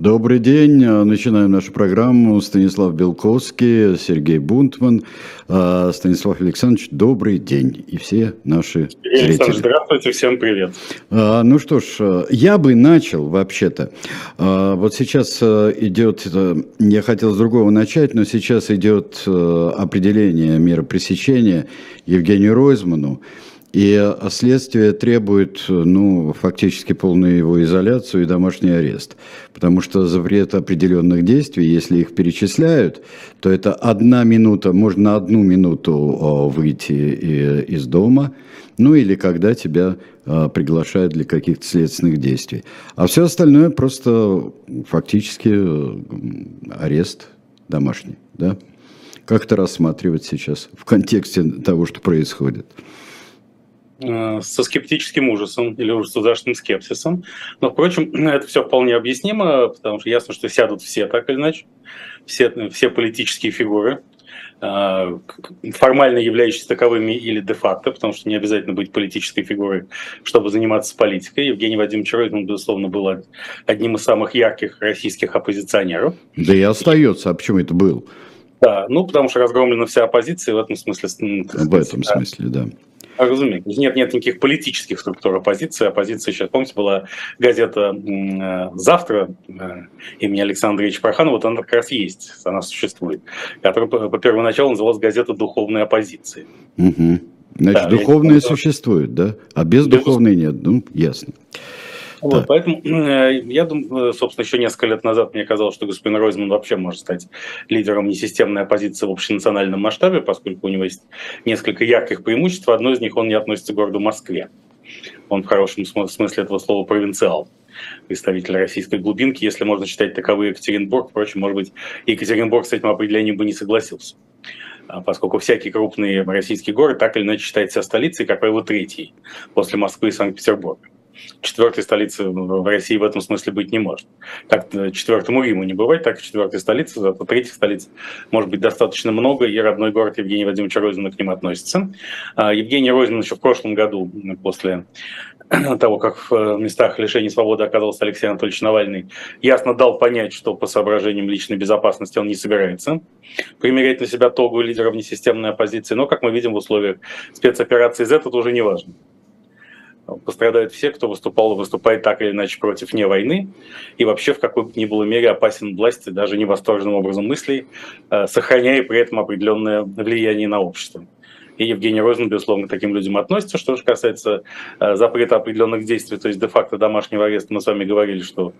Добрый день. Начинаем нашу программу. Станислав Белковский, Сергей Бунтман. А, Станислав Александрович, добрый день. И все наши Сергей зрители. здравствуйте, всем привет. А, ну что ж, я бы начал вообще-то. Вот сейчас идет, я хотел с другого начать, но сейчас идет определение меры пресечения Евгению Ройзману. И следствие требует, ну, фактически полную его изоляцию и домашний арест. Потому что запрет определенных действий, если их перечисляют, то это одна минута, можно на одну минуту выйти из дома, ну или когда тебя а, приглашают для каких-то следственных действий. А все остальное просто фактически арест домашний, да? Как это рассматривать сейчас в контексте того, что происходит? Э, со скептическим ужасом или уже государственным скепсисом. Но, впрочем, это все вполне объяснимо, потому что ясно, что сядут все так или иначе, все, все политические фигуры, э, формально являющиеся таковыми или де-факто, потому что не обязательно быть политической фигурой, чтобы заниматься политикой. Евгений Вадимович Ройзман, безусловно, был одним из самых ярких российских оппозиционеров. Да и остается. А почему это был? Да, ну, потому что разгромлена вся оппозиция в этом смысле. В этом смысле, да. Разумеется. Нет, нет никаких политических структур оппозиции. Оппозиция сейчас, помните, была газета э, «Завтра» э, имени Александра Ильича Проханова, вот она как раз есть, она существует, которая по первоначалу называлась газета «Духовной оппозиции». Угу. Значит, да, духовные существуют, да? А без духовной нет, ну, ясно. Вот, поэтому э, я думаю, собственно, еще несколько лет назад мне казалось, что господин Ройзман вообще может стать лидером несистемной оппозиции в общенациональном масштабе, поскольку у него есть несколько ярких преимуществ. Одно из них он не относится к городу Москве. Он в хорошем смысле этого слова провинциал представитель российской глубинки, если можно считать таковой Екатеринбург. Впрочем, может быть, Екатеринбург с этим определением бы не согласился а поскольку всякий крупный российский город так или иначе считается столицей, как правило, третий после Москвы и Санкт-Петербурга четвертой столицы в России в этом смысле быть не может. Как четвертому Риму не бывает, так и четвертой столицы, зато третьих столиц может быть достаточно много, и родной город Евгения Вадимовича Розина к ним относится. А, Евгений Розин еще в прошлом году, после того, как в местах лишения свободы оказался Алексей Анатольевич Навальный, ясно дал понять, что по соображениям личной безопасности он не собирается примерять на себя тогу лидера внесистемной оппозиции. Но, как мы видим в условиях спецоперации Z, это уже не важно пострадают все, кто выступал и выступает так или иначе против не войны, и вообще в какой бы ни было мере опасен власти, даже невосторженным образом мыслей, э, сохраняя при этом определенное влияние на общество и Евгений Розин, безусловно, к таким людям относится. Что же касается э, запрета определенных действий, то есть де-факто домашнего ареста, мы с вами говорили, что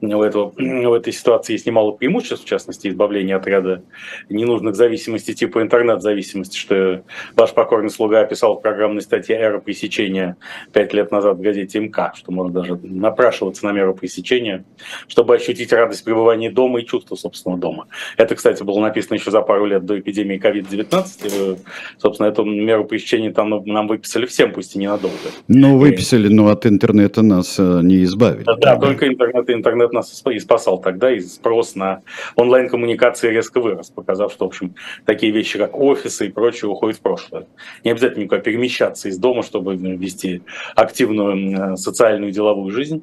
у, этого, у этой ситуации есть немало преимуществ, в частности, избавление от ряда ненужных зависимостей типа интернет-зависимости, что ваш покорный слуга описал в программной статье «Эра пресечения» пять лет назад в газете МК, что можно даже напрашиваться на меру пресечения, чтобы ощутить радость пребывания дома и чувство собственного дома. Это, кстати, было написано еще за пару лет до эпидемии COVID-19. Собственно, это эту меру пресечения там нам выписали всем, пусть и ненадолго. Ну, выписали, но от интернета нас э, не избавили. Да, да, только интернет, интернет нас и спасал тогда, и спрос на онлайн-коммуникации резко вырос, показав, что, в общем, такие вещи, как офисы и прочее, уходят в прошлое. Не обязательно никуда перемещаться из дома, чтобы вести активную социальную деловую жизнь.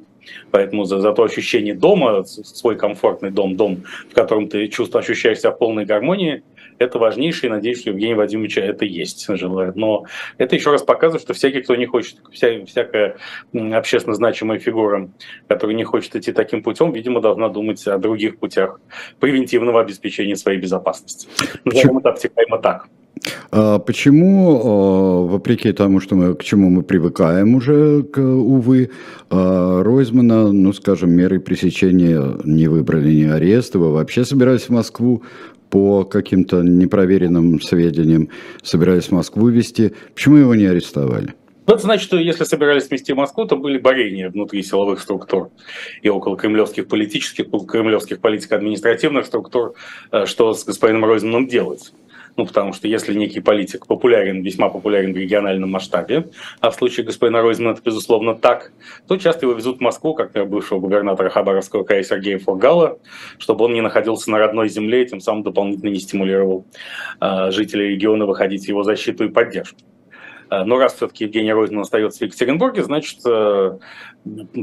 Поэтому за, за то ощущение дома, свой комфортный дом, дом, в котором ты чувствуешь, ощущаешь себя в полной гармонии, это важнейшее, и, надеюсь, у Евгения Вадимовича это есть. Но это еще раз показывает, что всякий, кто не хочет, вся, всякая общественно значимая фигура, которая не хочет идти таким путем, видимо, должна думать о других путях превентивного обеспечения своей безопасности. Назовем это обтекаемо так. А почему, а, вопреки тому, что мы, к чему мы привыкаем уже, к, увы, а, Ройзмана, ну, скажем, меры пресечения не выбрали, ни ареста, вы вообще собирались в Москву по каким-то непроверенным сведениям, собирались в Москву вести. Почему его не арестовали? Ну, это значит, что если собирались вместе в Москву, то были борения внутри силовых структур и около кремлевских политических, кремлевских политико-административных структур, э, что с господином Ройзманом делать. Ну, потому что если некий политик популярен, весьма популярен в региональном масштабе, а в случае господина Ройзмана это, безусловно, так, то часто его везут в Москву, как бывшего губернатора Хабаровского края Сергея Фургала, чтобы он не находился на родной земле и тем самым дополнительно не стимулировал э, жителей региона выходить в его защиту и поддержку. Но раз все-таки Евгений Ройзман остается в Екатеринбурге, значит,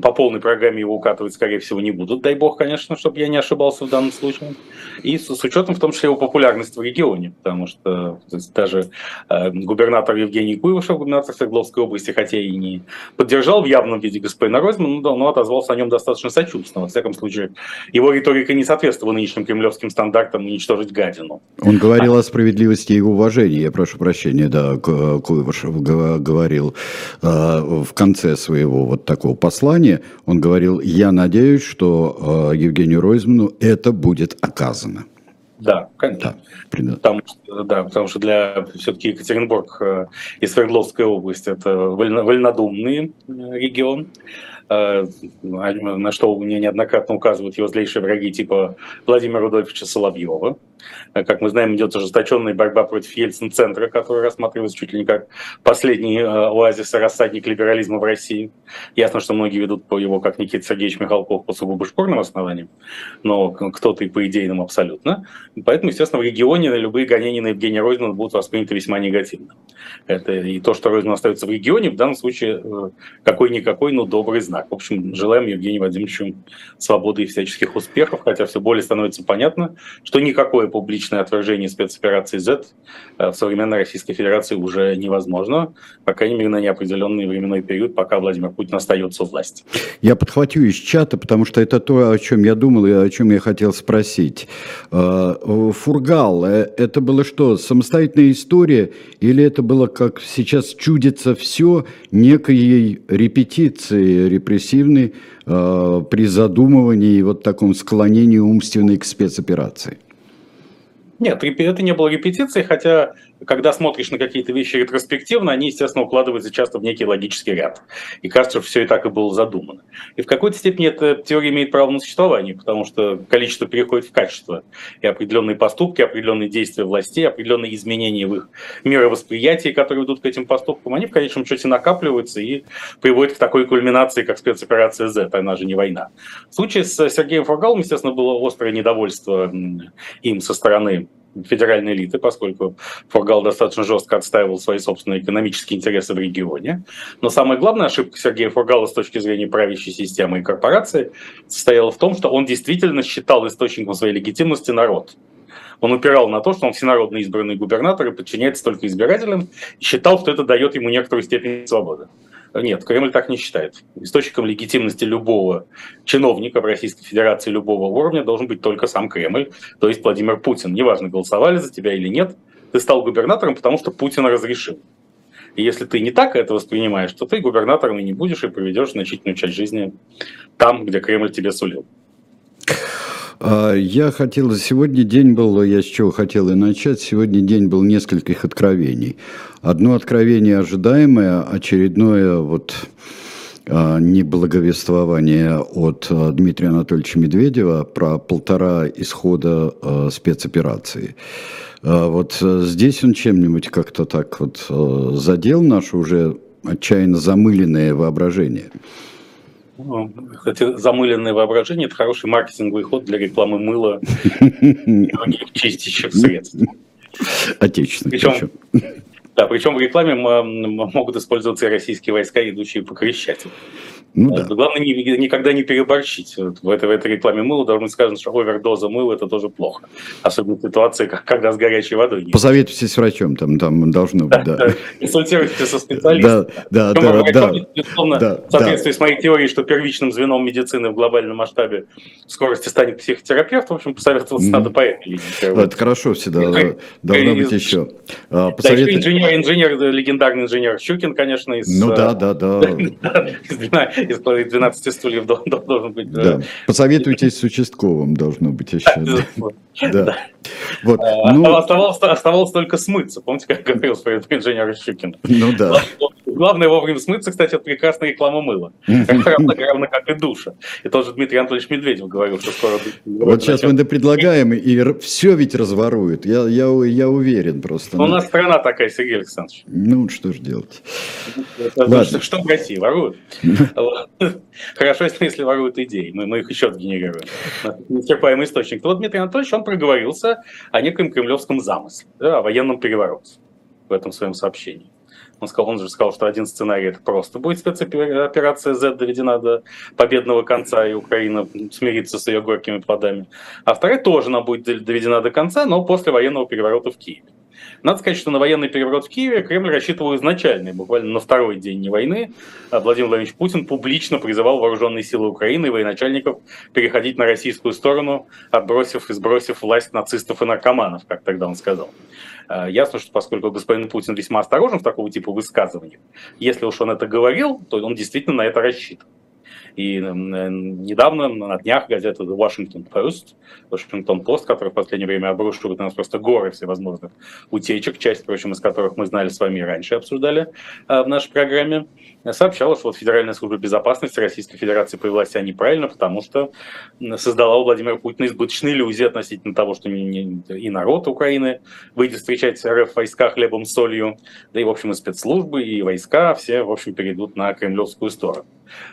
по полной программе его укатывать, скорее всего, не будут. Дай бог, конечно, чтобы я не ошибался в данном случае. И с, с учетом, в том числе, его популярности в регионе, потому что есть, даже э, губернатор Евгений Куйвышев, губернатор Свердловской области, хотя и не поддержал в явном виде господина Ройзмана, но, но отозвался о нем достаточно сочувственно. Во всяком случае, его риторика не соответствовала нынешним кремлевским стандартам уничтожить гадину. Он говорил а... о справедливости и уважении, я прошу прощения, да, Куйвышев говорил э, в конце своего вот такого послания, он говорил, я надеюсь, что э, Евгению Ройзману это будет оказано. Да, конечно. Да, потому, что, да, потому что для все-таки Екатеринбург э, и Свердловская область это вольнодумный э, регион. Э, на что мне неоднократно указывают его злейшие враги типа Владимира Рудольфовича Соловьева. Э, как мы знаем, идет ожесточенная борьба против Ельцин-центра, который рассматривается чуть ли не как последний э, оазис и рассадник либерализма в России. Ясно, что многие ведут по его, как Никита Сергеевич Михалков, по сугубо шкурным основаниям, но кто-то и по идейным абсолютно. Поэтому, естественно, в регионе любые гонения на Евгения Ройзмана будут восприняты весьма негативно. Это и то, что Ройзман остается в регионе, в данном случае какой-никакой, но добрый знак знак. В общем, желаем Евгению Владимировичу свободы и всяческих успехов, хотя все более становится понятно, что никакое публичное отвержение спецоперации Z э, в современной Российской Федерации уже невозможно, по крайней мере, на неопределенный временной период, пока Владимир Путин остается у власти. Я подхватю из чата, потому что это то, о чем я думал и о чем я хотел спросить. Э, Фургал, э, это было что, самостоятельная история или это было, как сейчас чудится все, некой репетиции, репрессивной э, при задумывании и вот таком склонении умственной к спецоперации? Нет, это не было репетицией, хотя когда смотришь на какие-то вещи ретроспективно, они, естественно, укладываются часто в некий логический ряд. И кажется, что все и так и было задумано. И в какой-то степени эта теория имеет право на существование, потому что количество переходит в качество. И определенные поступки, определенные действия властей, определенные изменения в их мировосприятии, которые ведут к этим поступкам, они в конечном счете накапливаются и приводят к такой кульминации, как спецоперация Z, она же не война. В случае с Сергеем Фургалом, естественно, было острое недовольство им со стороны федеральной элиты, поскольку Фургал достаточно жестко отстаивал свои собственные экономические интересы в регионе. Но самая главная ошибка Сергея Фургала с точки зрения правящей системы и корпорации состояла в том, что он действительно считал источником своей легитимности народ. Он упирал на то, что он всенародно избранный губернатор и подчиняется только избирателям, и считал, что это дает ему некоторую степень свободы. Нет, Кремль так не считает. Источником легитимности любого чиновника в Российской Федерации любого уровня должен быть только сам Кремль, то есть Владимир Путин. Неважно, голосовали за тебя или нет, ты стал губернатором, потому что Путин разрешил. И если ты не так это воспринимаешь, то ты губернатором и не будешь, и проведешь значительную часть жизни там, где Кремль тебе сулил. А, я хотел, сегодня день был, я с чего хотел и начать, сегодня день был нескольких откровений. Одно откровение ожидаемое, очередное вот а, неблаговествование от а, Дмитрия Анатольевича Медведева про полтора исхода спецоперации. Вот здесь он чем-нибудь как-то так вот задел наше уже отчаянно замыленное воображение. Кстати, замыленное воображение – это хороший маркетинговый ход для рекламы мыла и других чистящих средств. Отечественных причем. Да, причем в рекламе могут использоваться российские войска, идущие по Крещатику. Ну, да. Главное не, никогда не переборщить. В этой, в этой рекламе мыла должно быть сказано, что овердоза мыла это тоже плохо. Особенно в ситуации, как, когда с горячей водой. Нет. Посоветуйтесь с врачом, там, там должно быть, да. Консультируйтесь со специалистом. Да, да, да. безусловно, в соответствии с моей теорией, что первичным звеном медицины в глобальном масштабе скорости станет психотерапевт, в общем, посоветоваться надо по этой линии. Это хорошо всегда, должно быть еще. Да, инженер, инженер, легендарный инженер Щукин, конечно, из... Ну да, да, да из 12 стульев должен быть. Да. Посоветуйтесь с участковым, должно быть еще. Да. Вот. А, ну... оставалось, только смыться. Помните, как говорил инженер Щукин? Ну да. Главное вовремя смыться, кстати, это прекрасная реклама мыла. Равно, равно как и душа. И тоже Дмитрий Анатольевич Медведев говорил, что скоро... Вот сейчас мы это предлагаем, и все ведь разворуют. Я, я, я уверен просто. У нас страна такая, Сергей Александрович. Ну, что же делать? Ладно. Что в России? Воруют? Хорошо, если воруют идеи. Мы, мы их еще генерируем. Неисчерпаемый источник. Вот Дмитрий Анатольевич, он проговорился о неком кремлевском замысле, да, о военном перевороте в этом своем сообщении. Он, сказал, он же сказал, что один сценарий это просто будет спецоперация Z доведена до победного конца, и Украина смирится с ее горькими плодами. А вторая тоже она будет доведена до конца, но после военного переворота в Киеве. Надо сказать, что на военный переворот в Киеве Кремль рассчитывал изначально, буквально на второй день войны. А Владимир Владимирович Путин публично призывал вооруженные силы Украины и военачальников переходить на российскую сторону, отбросив и сбросив власть нацистов и наркоманов, как тогда он сказал. А, ясно, что поскольку господин Путин весьма осторожен в такого типа высказываниях, если уж он это говорил, то он действительно на это рассчитывал. И недавно, на днях, газета The Washington Post, Washington Post, который в последнее время обрушивает на нас просто горы всевозможных утечек, часть, впрочем, из которых мы знали с вами раньше, обсуждали э, в нашей программе, сообщала, что вот Федеральная служба безопасности Российской Федерации повела себя неправильно, потому что создала у Владимира Путина избыточные иллюзии относительно того, что и народ Украины выйдет встречать РФ войска хлебом, солью, да и, в общем, и спецслужбы, и войска все, в общем, перейдут на кремлевскую сторону.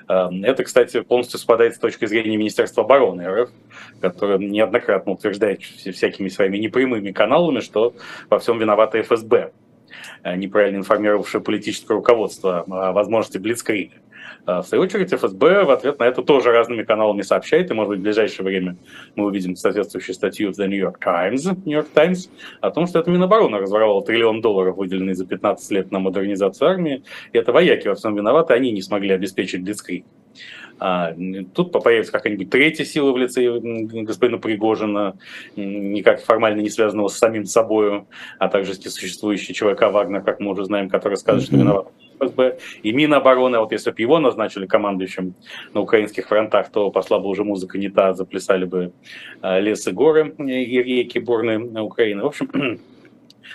Эм, это, кстати, полностью совпадает с точки зрения Министерства обороны РФ, которое неоднократно утверждает всякими своими непрямыми каналами, что во всем виновата ФСБ. Э, неправильно информировавшее политическое руководство о возможности Блицкрига. Э, в свою очередь, ФСБ в ответ на это тоже разными каналами сообщает, и, может быть, в ближайшее время мы увидим соответствующую статью в The New York Times, New York Times о том, что это Минобороны разворовало триллион долларов, выделенный за 15 лет на модернизацию армии, и это вояки во всем виноваты, они не смогли обеспечить Блицкриг. А, тут появится какая-нибудь третья сила в лице господина Пригожина, никак формально не связанного с самим собой, а также существующий ЧВК Вагнер, как мы уже знаем, который скажет, что виноват ФСБ, и Минобороны, вот если бы его назначили командующим на украинских фронтах, то пошла бы уже музыка не та, заплясали бы а, лес и горы и реки бурные Украины. В общем,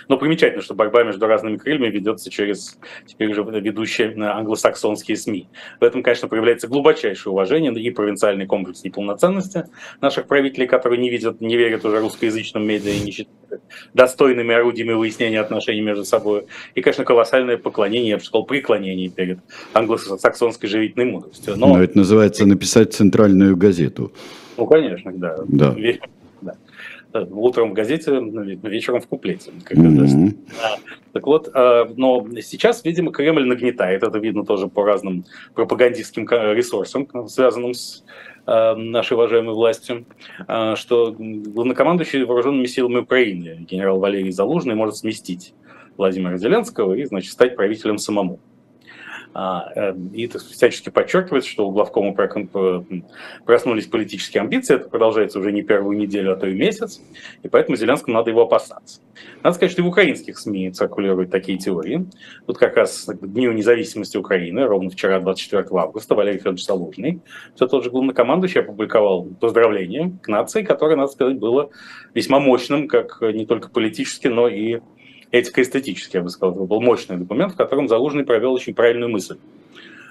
но примечательно, что борьба между разными крыльями ведется через теперь уже ведущие англосаксонские СМИ. В этом, конечно, проявляется глубочайшее уважение и провинциальный комплекс неполноценности наших правителей, которые не видят, не верят уже русскоязычным медиа и не считают достойными орудиями выяснения отношений между собой. И, конечно, колоссальное поклонение, я бы сказал, преклонение перед англосаксонской живительной мудростью. Но, Но это называется написать центральную газету. Ну, конечно, да. да. Э, утром в газете, вечером в куплете. Mm-hmm. Так вот, э, но сейчас, видимо, Кремль нагнетает, это видно тоже по разным пропагандистским ресурсам, связанным с э, нашей уважаемой властью, что главнокомандующий вооруженными силами Украины генерал Валерий Залужный может сместить Владимира Зеленского и, значит, стать правителем самому. А, э, и это всячески подчеркивается, что у главкома проснулись политические амбиции, это продолжается уже не первую неделю, а то и месяц, и поэтому Зеленскому надо его опасаться. Надо сказать, что и в украинских СМИ циркулируют такие теории. Тут как раз к Дню независимости Украины, ровно вчера, 24 августа, Валерий Федорович Залужный, все тот же главнокомандующий опубликовал поздравление к нации, которое, надо сказать, было весьма мощным, как не только политически, но и этико-эстетически, я бы сказал. Это был мощный документ, в котором Залужный провел очень правильную мысль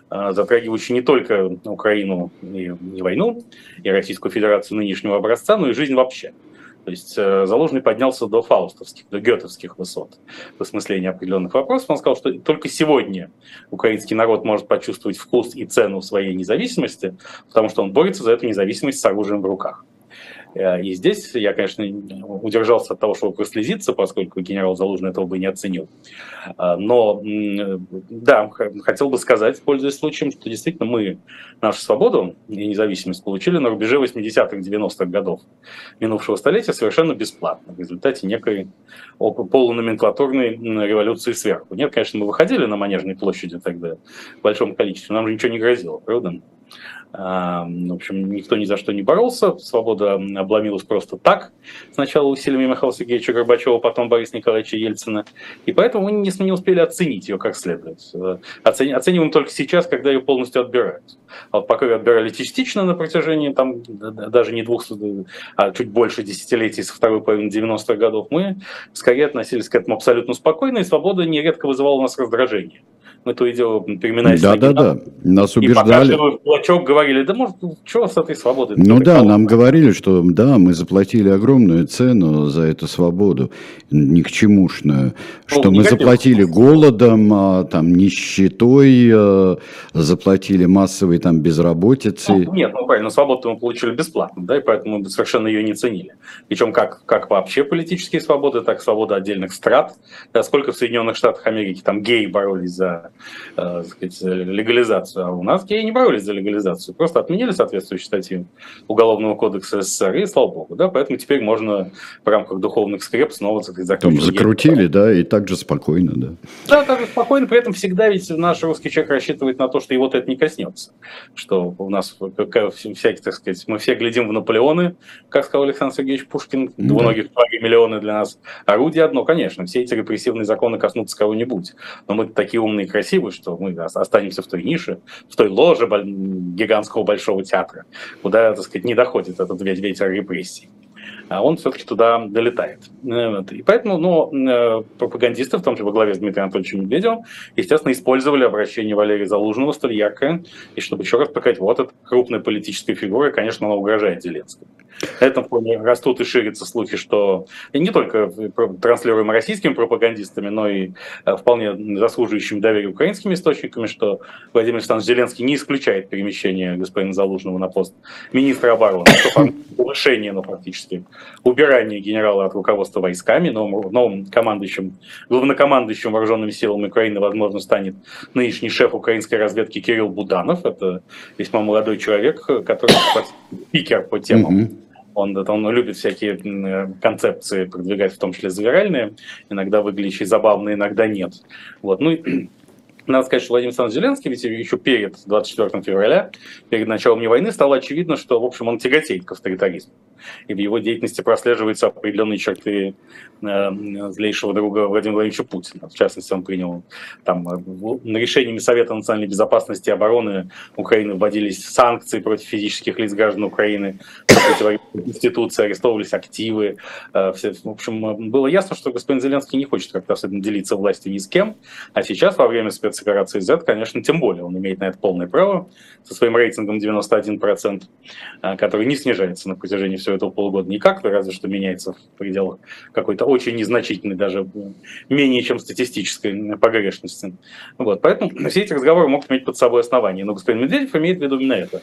а, затрагивающий не только Украину и, войну, и Российскую Федерацию нынешнего образца, но и жизнь вообще. То есть э, Заложный поднялся до фаустовских, до гетовских высот в осмыслении определенных вопросов. Он сказал, что только сегодня украинский народ может почувствовать вкус и цену своей независимости, потому что он борется за эту независимость с оружием в руках. Э, и здесь я, конечно, удержался от того, чтобы прослезиться, поскольку генерал Залужный этого бы не оценил. Э, но, да, хотел бы сказать, пользуясь случаем, что действительно мы нашу свободу и независимость получили на рубеже 80-х, 90-х годов минувшего столетия совершенно бесплатно, в результате некой полуноменклатурной революции сверху. Нет, конечно, мы выходили на Манежной площади тогда в большом количестве, нам же ничего не грозило, правда? В общем, никто ни за что не боролся, свобода обломилась просто так. Сначала усилиями Михаила Сергеевича Горбачева, потом Бориса Николаевича Ельцина. И поэтому мы не, не успели оценить ее как следует. Оцени, оцениваем только сейчас, когда ее полностью отбирают. А вот пока ее отбирали частично на протяжении там, даже не двух, а чуть больше десятилетий со второй половины 90-х годов, мы скорее относились к этому абсолютно спокойно, и свобода нередко вызывала у нас раздражение Мы то и дело переминаясь. Да, да, да. Нас убеждали. И кулачок говорили, да может, что с этой свободой? Ну да, нам говорили, что да, мы заплатили огромную цену за эту свободу, ни к чемушную, ну, что мы заплатили голодом, а, там, нищетой, а, заплатили массовой там безработицей. Ну, нет, ну правильно, свободу мы получили бесплатно, да, и поэтому мы совершенно ее не ценили. Причем как, как вообще политические свободы, так и свобода отдельных страт. Да, сколько в Соединенных Штатах Америки там геи боролись за э, сказать, легализацию, а у нас геи не боролись за легализацию, просто отменили соответствующие статьи Уголовного кодекса СССР, и слава богу, да, поэтому теперь можно в рамках духовных скреп снова так сказать, закрутили, да, и так же спокойно, да. Да, так же спокойно, при этом всегда ведь наш русский человек рассчитывает на то, что его это не коснется, что у нас всякие, так сказать, мы все глядим в Наполеоны, как сказал Александр Сергеевич Пушкин, да. двуногих миллионы для нас орудие одно, конечно, все эти репрессивные законы коснутся кого-нибудь, но мы такие умные и красивые, что мы останемся в той нише, в той ложе гигантского большого театра, куда, так сказать, не доходит этот ветер репрессий а он все-таки туда долетает. Э, и поэтому ну, э, пропагандисты, в том числе во главе с Дмитрием Анатольевичем Медведевым, естественно, использовали обращение Валерия Залужного столь яркое, и чтобы еще раз показать, вот эта крупная политическая фигура, конечно, она угрожает Зеленскому. На этом фоне растут и ширятся слухи, что и не только транслируемые российскими пропагандистами, но и э, вполне заслуживающими доверия украинскими источниками, что Владимир Александрович Зеленский не исключает перемещение господина Залужного на пост министра обороны, что повышение, но фактически убирание генерала от руководства войсками, новым, новым командующим, главнокомандующим вооруженными силами Украины, возможно, станет нынешний шеф украинской разведки Кирилл Буданов. Это весьма молодой человек, который спикер по темам. Он, он любит всякие концепции продвигать, в том числе завиральные, иногда выглядящие забавные, иногда нет. Вот. Ну, надо сказать, что Владимир Александрович Зеленский, ведь еще перед 24 февраля, перед началом войны, стало очевидно, что, в общем, он тяготеет к авторитаризму и в его деятельности прослеживаются определенные черты э, злейшего друга Владимира Владимировича Путина. В частности, он принял там решениями Совета национальной безопасности и обороны Украины вводились санкции против физических лиц граждан Украины, против Конституции, арестовывались активы. Э, все, в общем, было ясно, что господин Зеленский не хочет как-то особенно делиться властью ни с кем, а сейчас во время спецоперации Z, конечно, тем более он имеет на это полное право со своим рейтингом 91%, который не снижается на протяжении всего этого полгода никак, разве что меняется в пределах какой-то очень незначительной, даже менее чем статистической погрешности. Вот. Поэтому все эти разговоры могут иметь под собой основания. Но господин Медведев имеет в виду именно это.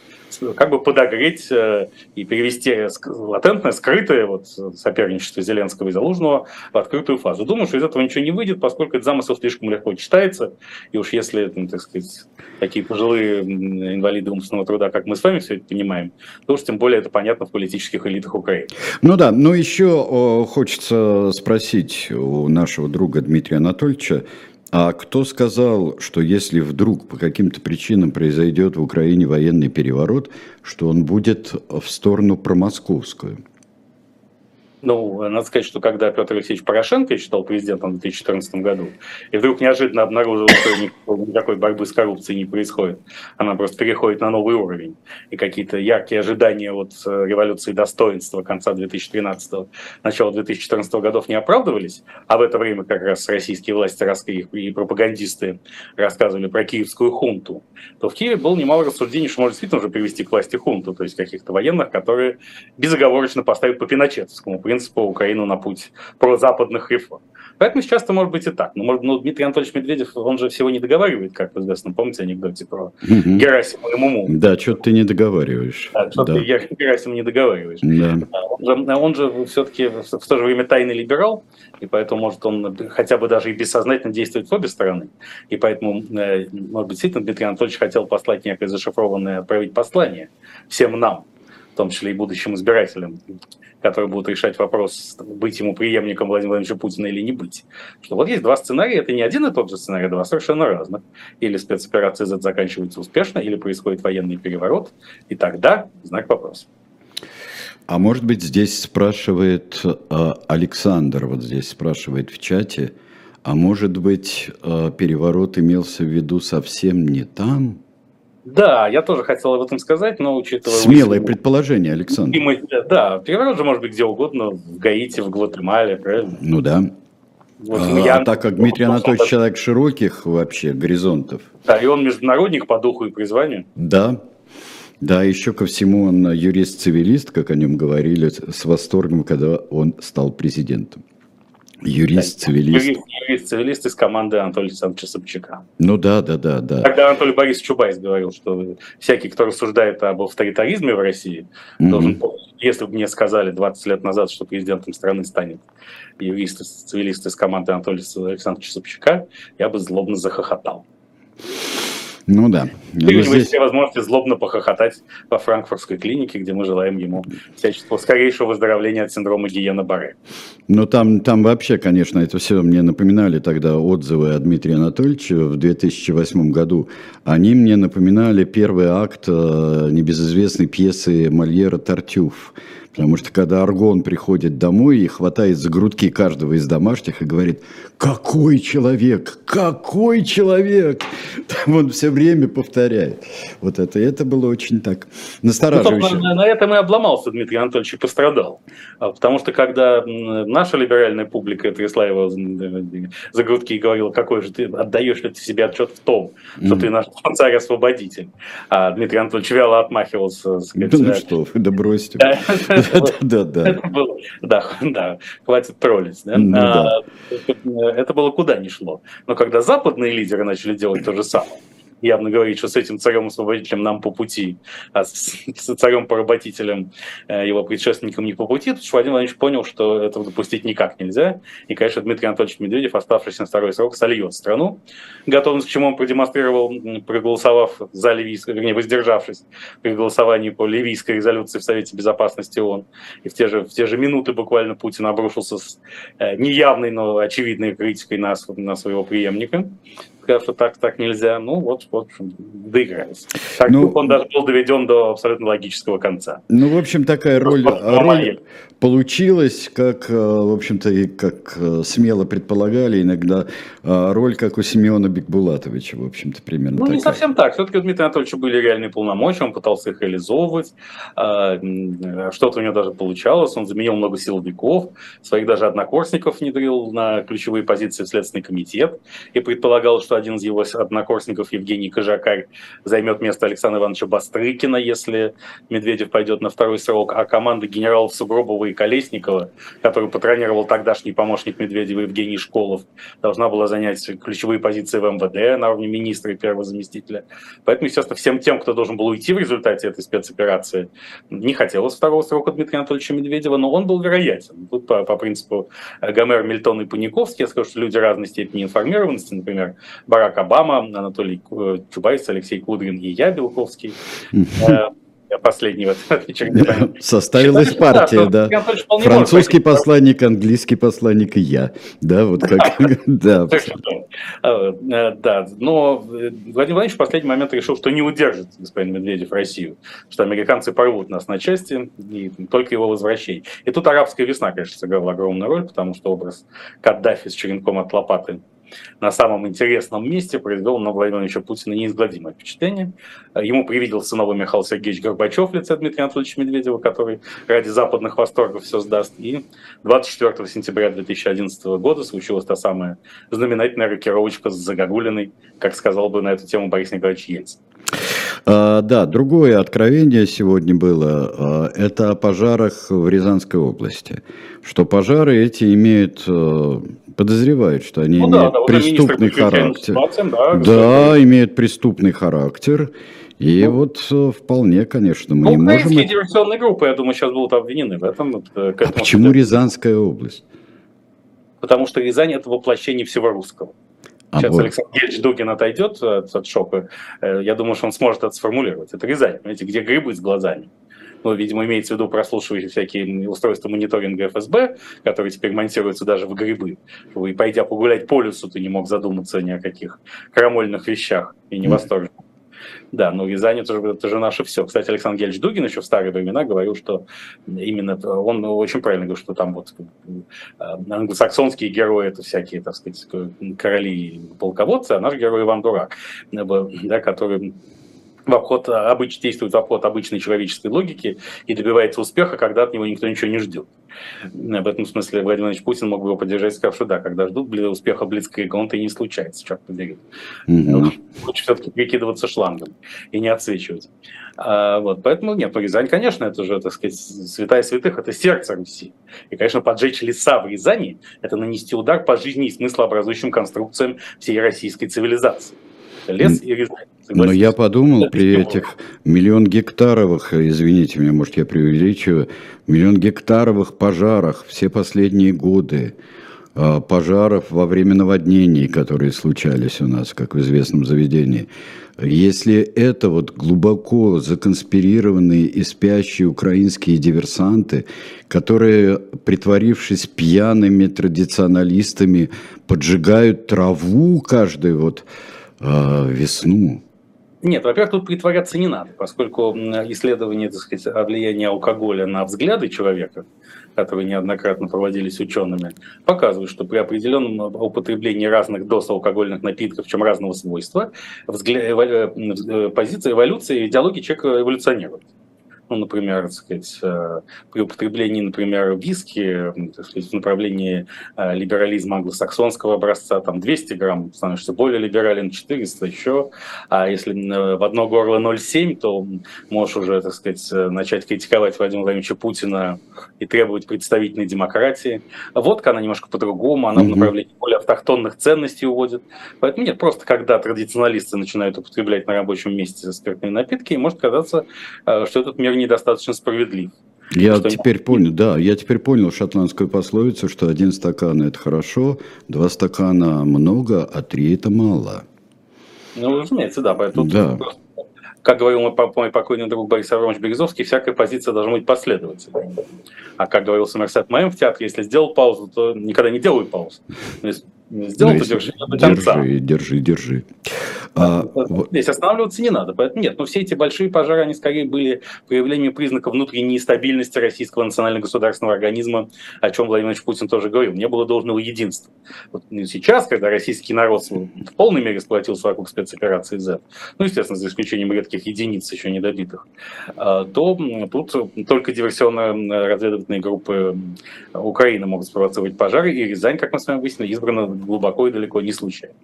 Как бы подогреть э, и перевести латентное, скрытое вот, соперничество Зеленского и Залужного в открытую фазу. Думаю, что из этого ничего не выйдет, поскольку этот замысел слишком легко читается. И уж если, ну, так сказать, такие пожилые инвалиды умственного труда, как мы с вами все это понимаем, то уж тем более это понятно в политических элитах Украины. Ну да, но еще хочется спросить у нашего друга Дмитрия Анатольевича, а кто сказал, что если вдруг по каким-то причинам произойдет в Украине военный переворот, что он будет в сторону промосковскую? Ну, надо сказать, что когда Петр Алексеевич Порошенко считал президентом в 2014 году, и вдруг неожиданно обнаружил, что никакой борьбы с коррупцией не происходит, она просто переходит на новый уровень, и какие-то яркие ожидания от э, революции достоинства конца 2013-го, начала 2014 годов не оправдывались, а в это время как раз российские власти и пропагандисты рассказывали про киевскую хунту, то в Киеве было немало рассуждений, что может действительно уже привести к власти хунту, то есть каких-то военных, которые безоговорочно поставят по пиночетовскому принципу принципу, Украину на путь прозападных реформ. Поэтому сейчас это может быть и так. Но, может, ну, Дмитрий Анатольевич Медведев, он же всего не договаривает, как известно. Помните анекдоте про угу. Герасима и Муму? Да, что ты не договариваешь. Да, что да. ты Герасим не договариваешь. Да. Он же, он же все-таки в то же время тайный либерал, и поэтому может он хотя бы даже и бессознательно действовать в обе стороны. И поэтому, э, может быть, действительно Дмитрий Анатольевич хотел послать некое зашифрованное, отправить послание всем нам, в том числе и будущим избирателям, которые будут решать вопрос, быть ему преемником Владимира Владимировича Путина или не быть. Что вот есть два сценария, это не один и тот же сценарий, два совершенно разных. Или спецоперация Z заканчивается успешно, или происходит военный переворот, и тогда знак вопроса. А может быть, здесь спрашивает э, Александр, вот здесь спрашивает в чате, а может быть, э, переворот имелся в виду совсем не там, да, я тоже хотел об этом сказать, но учитывая... Смелое усилие, предположение, Александр. да, переворот же может быть где угодно, в Гаити, в Гватемале, правильно? Ну да. Вот, а, я... так как Дмитрий Анатольевич человек широких вообще горизонтов. Да, и он международник по духу и призванию. Да, да, еще ко всему он юрист-цивилист, как о нем говорили с восторгом, когда он стал президентом. Юрист-цивилист. Юрист-цивилист из команды Анатолия Александровича Собчака. Ну да, да, да, да. Когда Анатолий Борисович Чубайс говорил, что всякий, кто рассуждает об авторитаризме в России, mm-hmm. должен если бы мне сказали 20 лет назад, что президентом страны станет юрист-цивилист из команды Анатолия Александровича Собчака, я бы злобно захохотал. Ну да. И у него есть все возможности злобно похохотать во франкфуртской клинике, где мы желаем ему всяческого скорейшего выздоровления от синдрома Гиена Баре. Ну там, там вообще, конечно, это все мне напоминали тогда отзывы о Дмитрии Анатольевиче в 2008 году. Они мне напоминали первый акт э, небезызвестной пьесы Мольера «Тартюф». Потому что когда Аргон приходит домой и хватает за грудки каждого из домашних и говорит, какой человек, какой человек, там он все время повторяет. Вот это, это было очень так настораживающе. Ну, на, на этом и обломался Дмитрий Анатольевич и пострадал. А, потому что когда наша либеральная публика трясла его за грудки и говорила, какой же ты, отдаешь ли ты себе отчет в том, что mm. ты наш царь-освободитель. А Дмитрий Анатольевич вяло отмахивался. Сказать, да ну что да бросьте. Да, да. Да, да, хватит троллить. Ну а, это было куда ни шло. Но когда западные лидеры начали делать то же самое, явно говорит, что с этим царем-освободителем нам по пути, а с, царем-поработителем, э, его предшественником не по пути, то Владимир Владимирович понял, что этого допустить никак нельзя. И, конечно, Дмитрий Анатольевич Медведев, оставшись на второй срок, сольет страну. Готовность к чему он продемонстрировал, проголосовав за ливийское, вернее, воздержавшись при голосовании по ливийской резолюции в Совете Безопасности ООН. И в те же, в те же минуты буквально Путин обрушился с э, неявной, но очевидной критикой на, на своего преемника сказал, что так, так нельзя. Ну, вот, вот доигрались. Так ну, он даже был доведен до абсолютно логического конца. Ну, в общем, такая роль, роль получилась, как, э, в общем-то, и как э, смело предполагали иногда, э, роль, как у Семена Бекбулатовича, в общем-то, примерно Ну, такая. не совсем так. Все-таки у Дмитрия Анатольевича были реальные полномочия, он пытался их реализовывать. А, что-то у него даже получалось. Он заменил много силовиков, своих даже однокурсников внедрил на ключевые позиции в Следственный комитет и предполагал, что один из его однокурсников, Евгений Кожакарь, займет место Александра Ивановича Бастрыкина, если Медведев пойдет на второй срок, а команда генералов Сугробова и Колесникова, который патронировал тогдашний помощник Медведева Евгений Школов, должна была занять ключевые позиции в МВД на уровне министра и первого заместителя. Поэтому, естественно, всем тем, кто должен был уйти в результате этой спецоперации, не хотелось второго срока Дмитрия Анатольевича Медведева, но он был вероятен. Тут по, по принципу Гомер, Мильтон и Паниковский, я скажу, что люди разной степени информированности, например, Барак Обама, Анатолий Чубайс, Алексей Кудрин и я, Белковский. Э, последний в этом вечер. Составилась партия, да. Французский посланник, английский посланник и я. Да, вот как. Да, э, да. Но Владимир Владимирович в последний момент решил, что не удержит господин Медведев Россию, что американцы порвут нас на части, и только его возвращение. И тут арабская весна, конечно, сыграла огромную роль, потому что образ Каддафи с черенком от лопаты на самом интересном месте произвел на Владимира Владимировича Путина неизгладимое впечатление. Ему привиделся новый Михаил Сергеевич Горбачев в лице Дмитрия Анатольевича Медведева, который ради западных восторгов все сдаст. И 24 сентября 2011 года случилась та самая знаменательная рокировочка с Загогулиной, как сказал бы на эту тему Борис Николаевич Ельцин. А, да, другое откровение сегодня было. А, это о пожарах в Рязанской области. Что пожары эти имеют а, подозревают, что они ну, имеют да, преступный характер. Да, да имеют преступный характер. И ну, вот э, вполне, конечно, мы ну, не можем... диверсионные группы, я думаю, сейчас будут обвинены в этом. Э, а почему Рязанская область? Потому что Рязань – это воплощение всего русского. А Сейчас вот. Александр Гельевич Дугин отойдет от, от шока. Э, я думаю, что он сможет это сформулировать. Это Рязань, понимаете, где грибы с глазами ну, видимо, имеется в виду прослушивающие всякие устройства мониторинга ФСБ, которые теперь монтируются даже в грибы. И пойдя погулять по лесу, ты не мог задуматься ни о каких крамольных вещах и не восторжен. Да, но Рязань это же, это же наше все. Кстати, Александр Гельевич Дугин еще в старые времена говорил, что именно он очень правильно говорил, что там вот э, англосаксонские герои это всякие, так сказать, короли и полководцы, а наш герой Иван Дурак, да, который в обход, обыч, действует в обход обычной человеческой логики и добивается успеха, когда от него никто ничего не ждет. В этом смысле Владимир Владимирович Путин мог бы его поддержать, сказав, что да, когда ждут успеха Блицкрига, он-то и не случается, черт побери. Mm-hmm. Лучше все-таки прикидываться шлангом и не отсвечивать. А, вот, поэтому нет, ну, Рязань, конечно, это же, так сказать, святая святых, это сердце Руси. И, конечно, поджечь леса в Рязани – это нанести удар по жизни и смыслообразующим конструкциям всей российской цивилизации. Лес и. Но я подумал, при этих миллион гектаровых, извините меня, может, я преувеличиваю, миллион гектаровых пожарах все последние годы, а, пожаров во время наводнений, которые случались у нас, как в известном заведении. Если это вот глубоко законспирированные и спящие украинские диверсанты, которые, притворившись пьяными традиционалистами, поджигают траву каждую вот э, весну, нет, во-первых, тут притворяться не надо, поскольку исследования так сказать, о влиянии алкоголя на взгляды человека, которые неоднократно проводились учеными, показывают, что при определенном употреблении разных доз алкогольных напитков, чем разного свойства, взгля... Э, позиция эволюции, идеология человека эволюционирует ну, например, так сказать, э, при употреблении, например, виски сказать, в направлении э, либерализма англосаксонского образца, там 200 грамм, становишься более либерален, 400 еще, а если э, в одно горло 0,7, то можешь уже, так сказать, начать критиковать Владимира Владимировича Путина и требовать представительной демократии. Водка, она немножко по-другому, она mm-hmm. в направлении более автохтонных ценностей уводит. Поэтому нет, просто когда традиционалисты начинают употреблять на рабочем месте спиртные напитки, может казаться, что этот мир недостаточно справедлив. Я что теперь не... понял, да, я теперь понял шотландскую пословицу, что один стакан это хорошо, два стакана много, а три это мало. Ну, разумеется, да, поэтому да. Просто, как говорил мой, мой покойный друг Борис Аврамович Березовский, всякая позиция должна быть последовательной. А как говорил Сомерсет Мэм в театре, если сделал паузу, то никогда не делай паузу. Сделал, ну, то держи до конца. Держи, держи, держи. А, Здесь останавливаться не надо. Поэтому нет, но все эти большие пожары, они скорее были проявлением признаков внутренней нестабильности российского национально-государственного организма, о чем Владимир Владимирович Путин тоже говорил. Не было должного единства. Вот сейчас, когда российский народ в полной мере сплотился вокруг спецоперации Z, ну, естественно, за исключением редких единиц, еще недобитых, а, то тут только диверсионно-разведывательные группы Украины могут спровоцировать пожары, и Рязань, как мы с вами выяснили, избрана глубоко и далеко не случайно.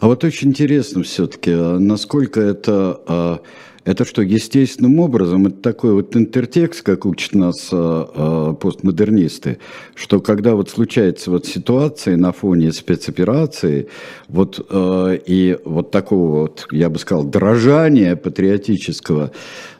А вот очень интересно все-таки, а насколько это а, это что, естественным образом, это такой вот интертекст, как учат нас э, постмодернисты, что когда вот случается вот ситуация на фоне спецоперации, вот э, и вот такого вот, я бы сказал, дрожания патриотического,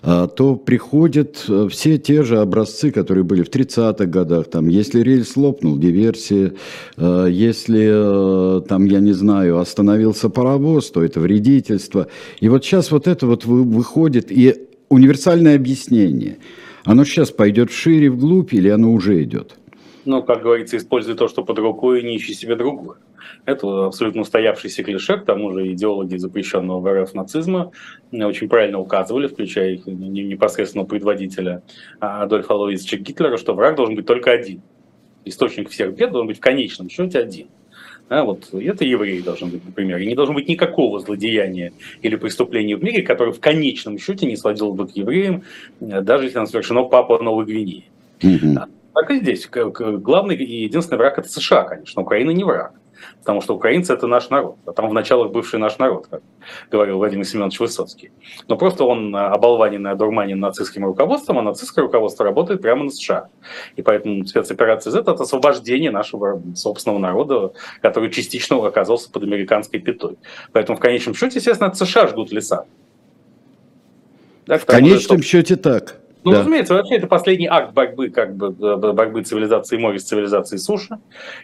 э, то приходят все те же образцы, которые были в 30-х годах, там, если рельс лопнул, диверсия, э, если, э, там, я не знаю, остановился паровоз, то это вредительство. И вот сейчас вот это вот выходит выходит, и универсальное объяснение, оно сейчас пойдет шире вглубь или оно уже идет? Ну, как говорится, используй то, что под рукой, и не ищи себе другое. Это абсолютно устоявшийся клише, к тому же идеологи запрещенного в РФ нацизма очень правильно указывали, включая непосредственного предводителя Адольфа Лоисовича Гитлера, что враг должен быть только один. Источник всех бед должен быть в конечном счете один. А вот это евреи должны быть, например. И не должно быть никакого злодеяния или преступления в мире, которое в конечном счете не сводило бы к евреям, э, даже если оно совершено Папа Новой Гвинеи. Mm-hmm. Так и здесь. Главный и единственный враг это США, конечно. Украина не враг потому что украинцы – это наш народ, а там в началах бывший наш народ, как говорил Владимир Семенович Высоцкий. Но просто он оболваненный, одурманен нацистским руководством, а нацистское руководство работает прямо на США. И поэтому спецоперация Z – это освобождение нашего собственного народа, который частично оказался под американской пятой. Поэтому в конечном счете, естественно, от США ждут леса. Да, в конечном счете так. Ну, да. разумеется, вообще это последний акт борьбы, как бы, борьбы цивилизации моря с цивилизацией суши.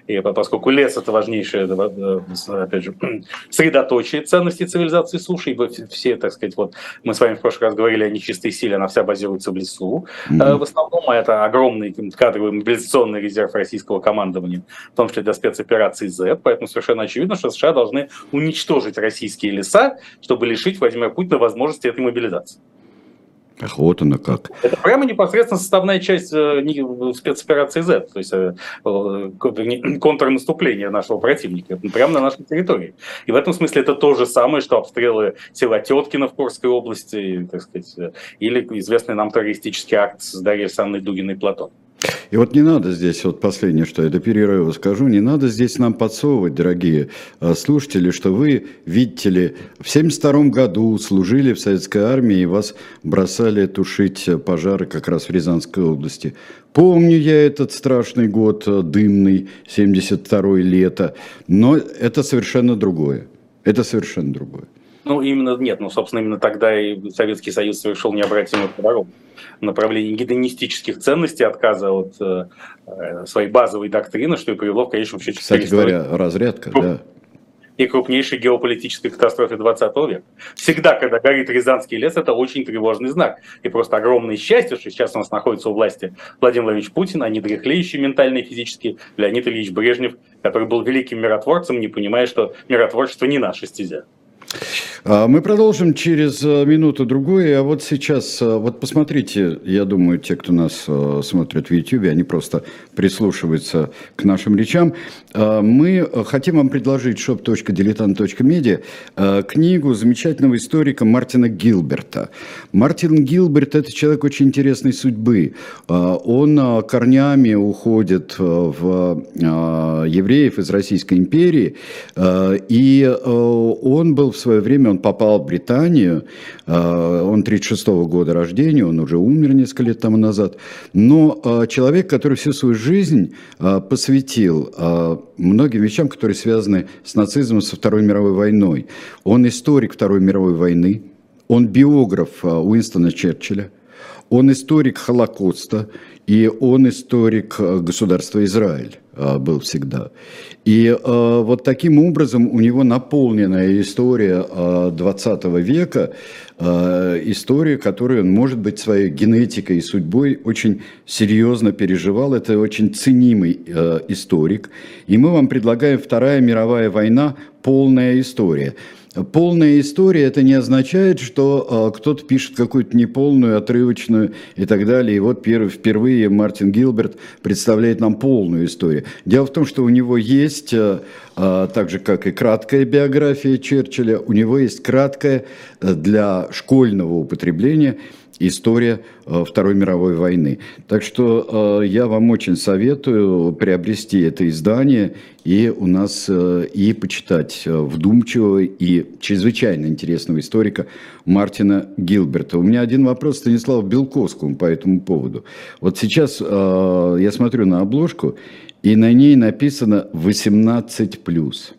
И поскольку лес это важнейшее, э, опять же, средоточие ценностей цивилизации суши, ибо все, так сказать, вот мы с вами в прошлый раз говорили о нечистой силе, она вся базируется в лесу. Mm-hmm. В основном это огромный кадровый мобилизационный резерв российского командования, в том числе для спецоперации Z, поэтому совершенно очевидно, что США должны уничтожить российские леса, чтобы лишить Владимира Путина возможности этой мобилизации. Ах, вот оно как. Это прямо непосредственно составная часть э, спецоперации Z, то есть э, контрнаступления нашего противника, прямо на нашей территории. И в этом смысле это то же самое, что обстрелы села Теткина в Курской области, так сказать, э, или известный нам террористический акт с Дарьей Санной Дугиной Платон. И вот не надо здесь, вот последнее, что я до перерыва скажу, не надо здесь нам подсовывать, дорогие э, слушатели, что вы, видите ли, в 1972 году служили в советской армии и вас бросали тушить пожары как раз в Рязанской области. Помню я этот страшный год, э, дымный, 72 лето, но это совершенно другое. Это совершенно другое. Ну, именно нет, ну, собственно, именно тогда и Советский Союз совершил необратимый поворот направлении гедонистических ценностей, отказа от э, э, своей базовой доктрины, что и привело в конечном счете... Кстати говоря, разрядка, да. И крупнейшей геополитической катастрофе 20 века. Всегда, когда горит Рязанский лес, это очень тревожный знак. И просто огромное счастье, что сейчас у нас находится у власти Владимир Владимирович Путин, а не дряхлеющий ментально и физически Леонид Ильич Брежнев, который был великим миротворцем, не понимая, что миротворчество не наша стезя. А, мы продолжим через э, минуту-другую. А вот сейчас, э, вот посмотрите, я думаю, те, кто нас э, смотрит в YouTube, они просто прислушиваются к нашим речам. А, мы хотим вам предложить shop.diletant.media книгу замечательного историка Мартина Гилберта. Мартин Гилберт – это человек очень интересной судьбы. А, он корнями уходит в евреев из Российской империи, и он был в свое время, он попал в Британию, а, он 36 -го года рождения, он уже умер несколько лет тому назад, но а, человек, который всю свою жизнь а, посвятил многим вещам, которые связаны с нацизмом, со Второй мировой войной. Он историк Второй мировой войны, он биограф Уинстона Черчилля, он историк Холокоста, и он историк государства Израиль был всегда. И э, вот таким образом у него наполненная история э, 20 века, э, история, которую он, может быть, своей генетикой и судьбой очень серьезно переживал. Это очень ценимый э, историк. И мы вам предлагаем «Вторая мировая война. Полная история». Полная история это не означает, что э, кто-то пишет какую-то неполную, отрывочную и так далее. И вот впервые Мартин Гилберт представляет нам полную историю. Дело в том, что у него есть, э, э, так же как и краткая биография Черчилля, у него есть краткая для школьного употребления история э, Второй мировой войны. Так что э, я вам очень советую приобрести это издание и у нас э, и почитать вдумчивого и чрезвычайно интересного историка Мартина Гилберта. У меня один вопрос Станиславу Белковскому по этому поводу. Вот сейчас я смотрю на обложку, и на ней написано 18+.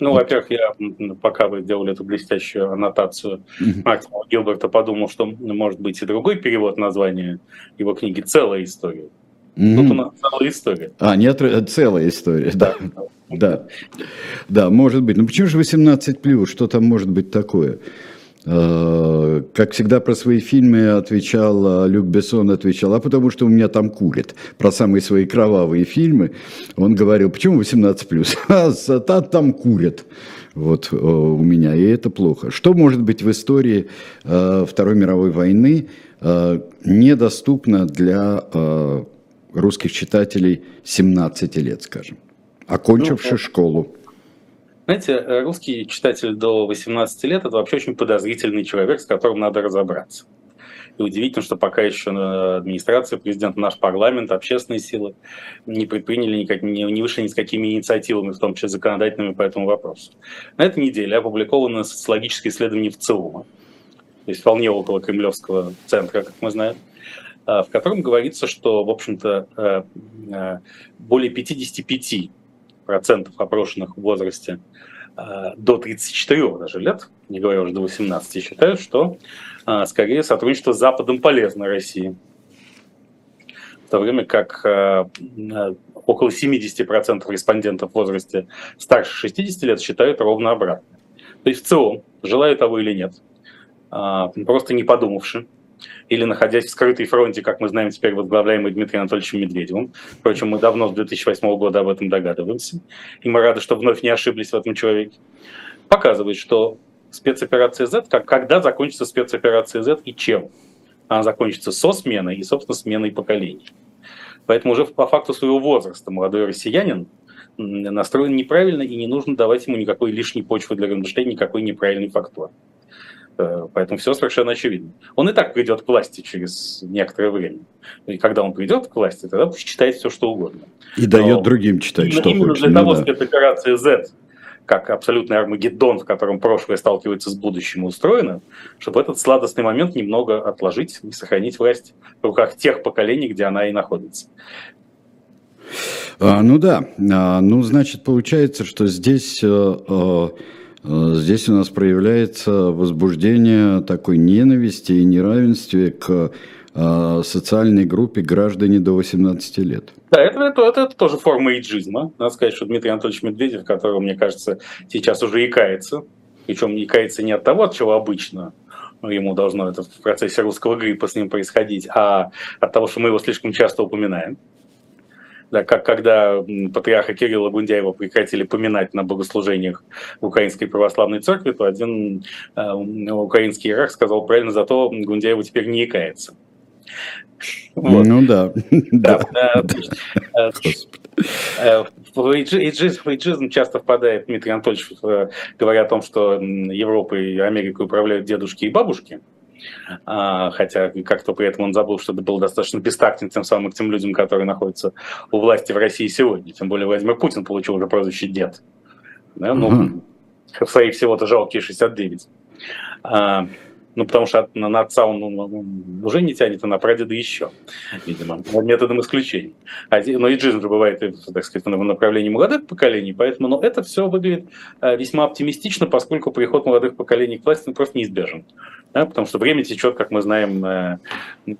Ну, во-первых, я, пока вы делали эту блестящую аннотацию Максима Гилберта, подумал, что может быть и другой перевод названия его книги «Целая история». Mm-hmm. Тут у нас целая история. А, нет, целая история, да. Да, да, может быть. Но почему же 18 плюс? Что там может быть такое? Э, как всегда про свои фильмы отвечал э, Люк Бессон, отвечал, а потому что у меня там курят. Про самые свои кровавые фильмы он говорил, почему 18+, а там, там курят вот э, у меня, и это плохо. Что может быть в истории Второй мировой войны недоступно для русских читателей 17 лет, скажем, окончивших ну, школу? Знаете, русский читатель до 18 лет – это вообще очень подозрительный человек, с которым надо разобраться. И удивительно, что пока еще администрация, президент, наш парламент, общественные силы не предприняли никак, не, не вышли ни с какими инициативами, в том числе законодательными по этому вопросу. На этой неделе опубликовано социологическое исследование в ЦИУМа, то есть вполне около Кремлевского центра, как мы знаем, а, в котором говорится, что, в общем-то, э, э, более 55 процентов опрошенных в возрасте э, до 34 даже лет, не говоря уже до 18, считают, что э, скорее сотрудничество с Западом полезно России. В то время как э, около 70% респондентов в возрасте старше 60 лет считают ровно обратно. То есть в целом, желая того или нет, просто не подумавши, или находясь в скрытой фронте, как мы знаем теперь, возглавляемый Дмитрием Анатольевичем Медведевым. Впрочем, мы давно с 2008 года об этом догадываемся, и мы рады, что вновь не ошиблись в этом человеке. Показывает, что спецоперация Z, как, когда закончится спецоперация Z и чем. Она закончится со сменой и, собственно, сменой поколений. Поэтому уже по факту своего возраста молодой россиянин настроен неправильно, и не нужно давать ему никакой лишней почвы для размышлений, никакой неправильный фактор. Э, поэтому все совершенно очевидно. Он и так придет к власти через некоторое время. И когда он придет к власти, тогда пусть читает все, что угодно. И Но дает другим читать, именно, что именно хочет. для ну, того да. спецоперация Z, как абсолютный Армагеддон, в котором прошлое сталкивается с будущим, устроено, чтобы этот сладостный момент немного отложить и сохранить власть в руках тех поколений, где она и находится. А, ну да, а, ну значит получается, что здесь, э, э, здесь у нас проявляется возбуждение такой ненависти и неравенстве к э, социальной группе граждане до 18 лет. Да, это, это, это, это тоже форма иджизма. Надо сказать, что Дмитрий Анатольевич Медведев, которого, мне кажется, сейчас уже икается, причем икается не от того, от чего обычно ему должно это в процессе русского гриппа с ним происходить, а от того, что мы его слишком часто упоминаем. Да, как когда патриарха Кирилла Гундяева прекратили поминать на богослужениях в Украинской православной церкви, то один э, украинский иерарх сказал правильно, зато Гундяева теперь не икается. Вот. Ну да. да. да. В эйджизм часто впадает Дмитрий Анатольевич, говоря о том, что Европой и Америкой управляют дедушки и бабушки. А, хотя как-то при этом он забыл, что это было достаточно бестактно тем самым к тем людям, которые находятся у власти в России сегодня. Тем более Владимир Путин получил уже прозвище «дед». Да? Ну, угу. в своих всего-то жалкие 69. А, ну, потому что на, на отца он, он, он уже не тянет, а на прадеда еще, видимо, методом исключений. А, но и джизм же бывает, так сказать, в направлении молодых поколений, поэтому но это все выглядит весьма оптимистично, поскольку приход молодых поколений к власти просто неизбежен. Да, потому что время течет, как мы знаем,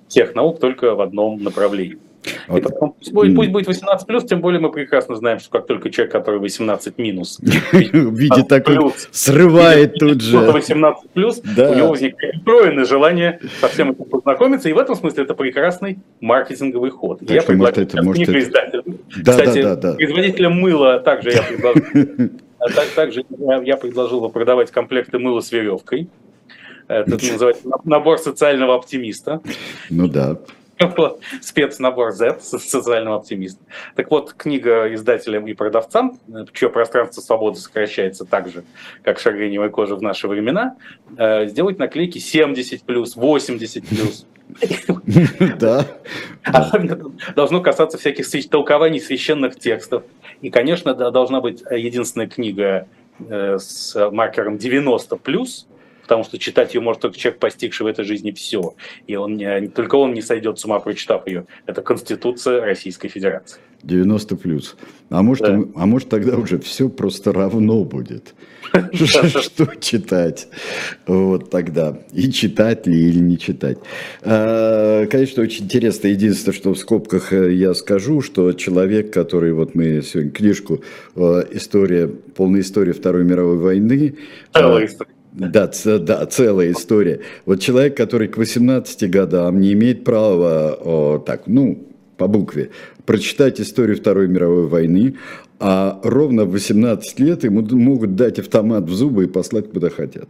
тех наук только в одном направлении. Вот. Потом, пусть, будет, пусть будет 18 плюс, тем более мы прекрасно знаем, что как только человек, который 18 минус, видит такой, срывает тут же. 18 плюс, у него возникает встроенное желание со всем этим познакомиться, и в этом смысле это прекрасный маркетинговый ход. Я предлагаю книгу издателям. Кстати, производителям мыла также я предложил. Также я предложил бы продавать комплекты мыла с веревкой. Это называется набор социального оптимиста. Ну да. Спецнабор Z, социального оптимиста. Так вот, книга издателям и продавцам, чье пространство свободы сокращается так же, как шагреневая кожа в наши времена, сделать наклейки 70 плюс, 80 плюс. Да. Должно касаться всяких толкований священных текстов. И, конечно, должна быть единственная книга с маркером 90 плюс, потому что читать ее может только человек, постигший в этой жизни все. И он не, только он не сойдет с ума, прочитав ее. Это Конституция Российской Федерации. 90 плюс. А может, да. а может тогда уже все просто равно будет. Что читать? Вот тогда. И читать ли или не читать. А, конечно, очень интересно. Единственное, что в скобках э, я скажу, что человек, который, вот мы сегодня книжку э, «История», полная история Второй мировой войны. Целая история да, да, целая история. Вот человек, который к 18 годам не имеет права, о, так, ну, по букве, прочитать историю Второй мировой войны, а ровно в 18 лет ему могут дать автомат в зубы и послать куда хотят.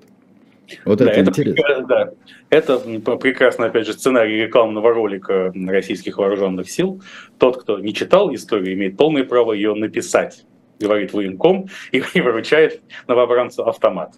Вот да, это, это интересно. Да. Это прекрасный, опять же, сценарий рекламного ролика российских вооруженных сил. Тот, кто не читал историю, имеет полное право ее написать, говорит военком, и выручает новобранцу автомат.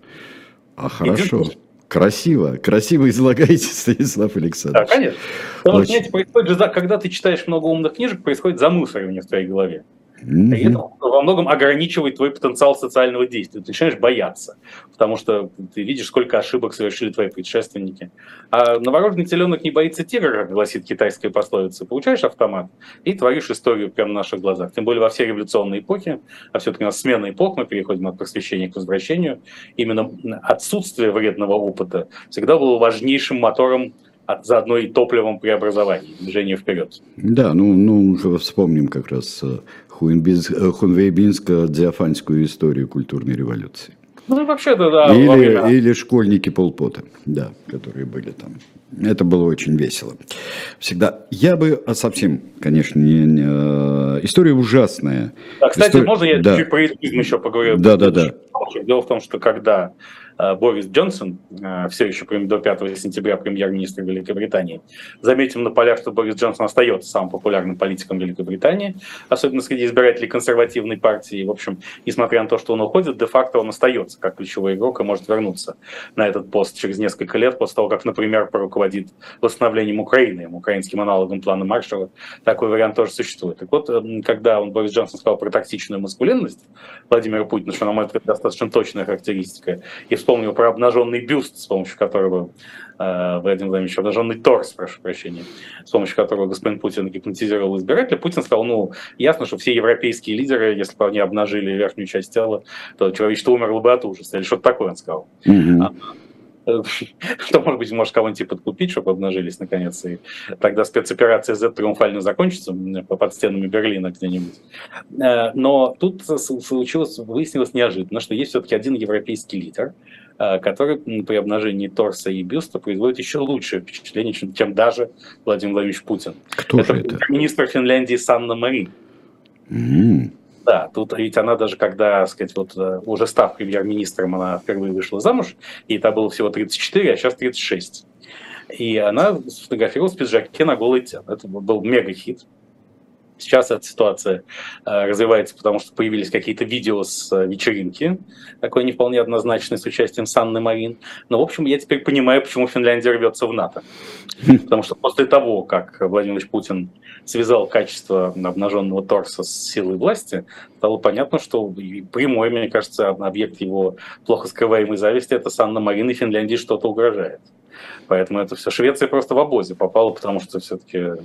А хорошо. Красиво, красиво излагаете, Станислав Александрович. Да, конечно. Потому что, знаете, происходит же, когда ты читаешь много умных книжек, происходит замусоривание в твоей голове. Mm-hmm. И это во многом ограничивает твой потенциал социального действия. Ты начинаешь бояться, потому что ты видишь, сколько ошибок совершили твои предшественники. А новорожденный теленок не боится тигра, гласит китайская пословица. Получаешь автомат и творишь историю прямо на наших глазах. Тем более во все революционные эпохи, а все-таки у нас смена эпох, мы переходим от просвещения к возвращению. Именно отсутствие вредного опыта всегда было важнейшим мотором заодно и топливом преобразований, движения вперед. Да, ну, ну вспомним как раз э, хунвейбинско-дзиафанскую историю культурной революции. Ну, вообще-то, да. Или, или школьники полпота, да, которые были там. Это было очень весело. Всегда. Я бы а совсем, конечно, не, не э, история ужасная. Да, кстати, история... можно я да. чуть про изм еще поговорю? Да, да, да. Дело в том, что когда Борис Джонсон, все еще до 5 сентября премьер-министр Великобритании. Заметим на полях, что Борис Джонсон остается самым популярным политиком Великобритании, особенно среди избирателей консервативной партии. В общем, несмотря на то, что он уходит, де-факто он остается как ключевой игрок и может вернуться на этот пост через несколько лет после того, как, например, поруководит восстановлением Украины, украинским аналогом плана Маршалла. Такой вариант тоже существует. Так вот, когда он, Борис Джонсон, сказал про токсичную маскулинность Владимира Путина, что, на мой взгляд, достаточно точная характеристика, и про обнаженный бюст, с помощью которого э, Владимир Владимирович, обнаженный торс, прошу прощения, с помощью которого господин Путин гипнотизировал избирателя, Путин сказал, ну, ясно, что все европейские лидеры, если бы они обнажили верхнюю часть тела, то человечество умерло бы от ужаса, или что-то такое он сказал. Mm-hmm. что, может быть, может кого-нибудь подкупить, чтобы обнажились наконец, и тогда спецоперация Z триумфально закончится под стенами Берлина где-нибудь. Э, но тут случилось, выяснилось неожиданно, что есть все-таки один европейский лидер, который при обнажении торса и бюста производит еще лучшее впечатление, чем, чем даже Владимир Владимирович Путин. Кто это, это? министр Финляндии Санна Марин. Mm-hmm. Да, тут ведь она даже когда, сказать, вот э, уже став премьер-министром, она впервые вышла замуж, и это было всего 34, а сейчас 36. И она сфотографировалась в пиджаке на голый тело. Это был мега-хит. Сейчас эта ситуация э, развивается, потому что появились какие-то видео с э, вечеринки, такой не вполне однозначной, с участием Санны Марин. Но, в общем, я теперь понимаю, почему Финляндия рвется в НАТО. Потому что после того, как Владимир Путин связал качество обнаженного торса с силой власти, стало понятно, что прямой, мне кажется, объект его плохо скрываемой зависти – это Санна Марин, и Финляндии что-то угрожает. Поэтому это все. Швеция просто в обозе попала, потому что все-таки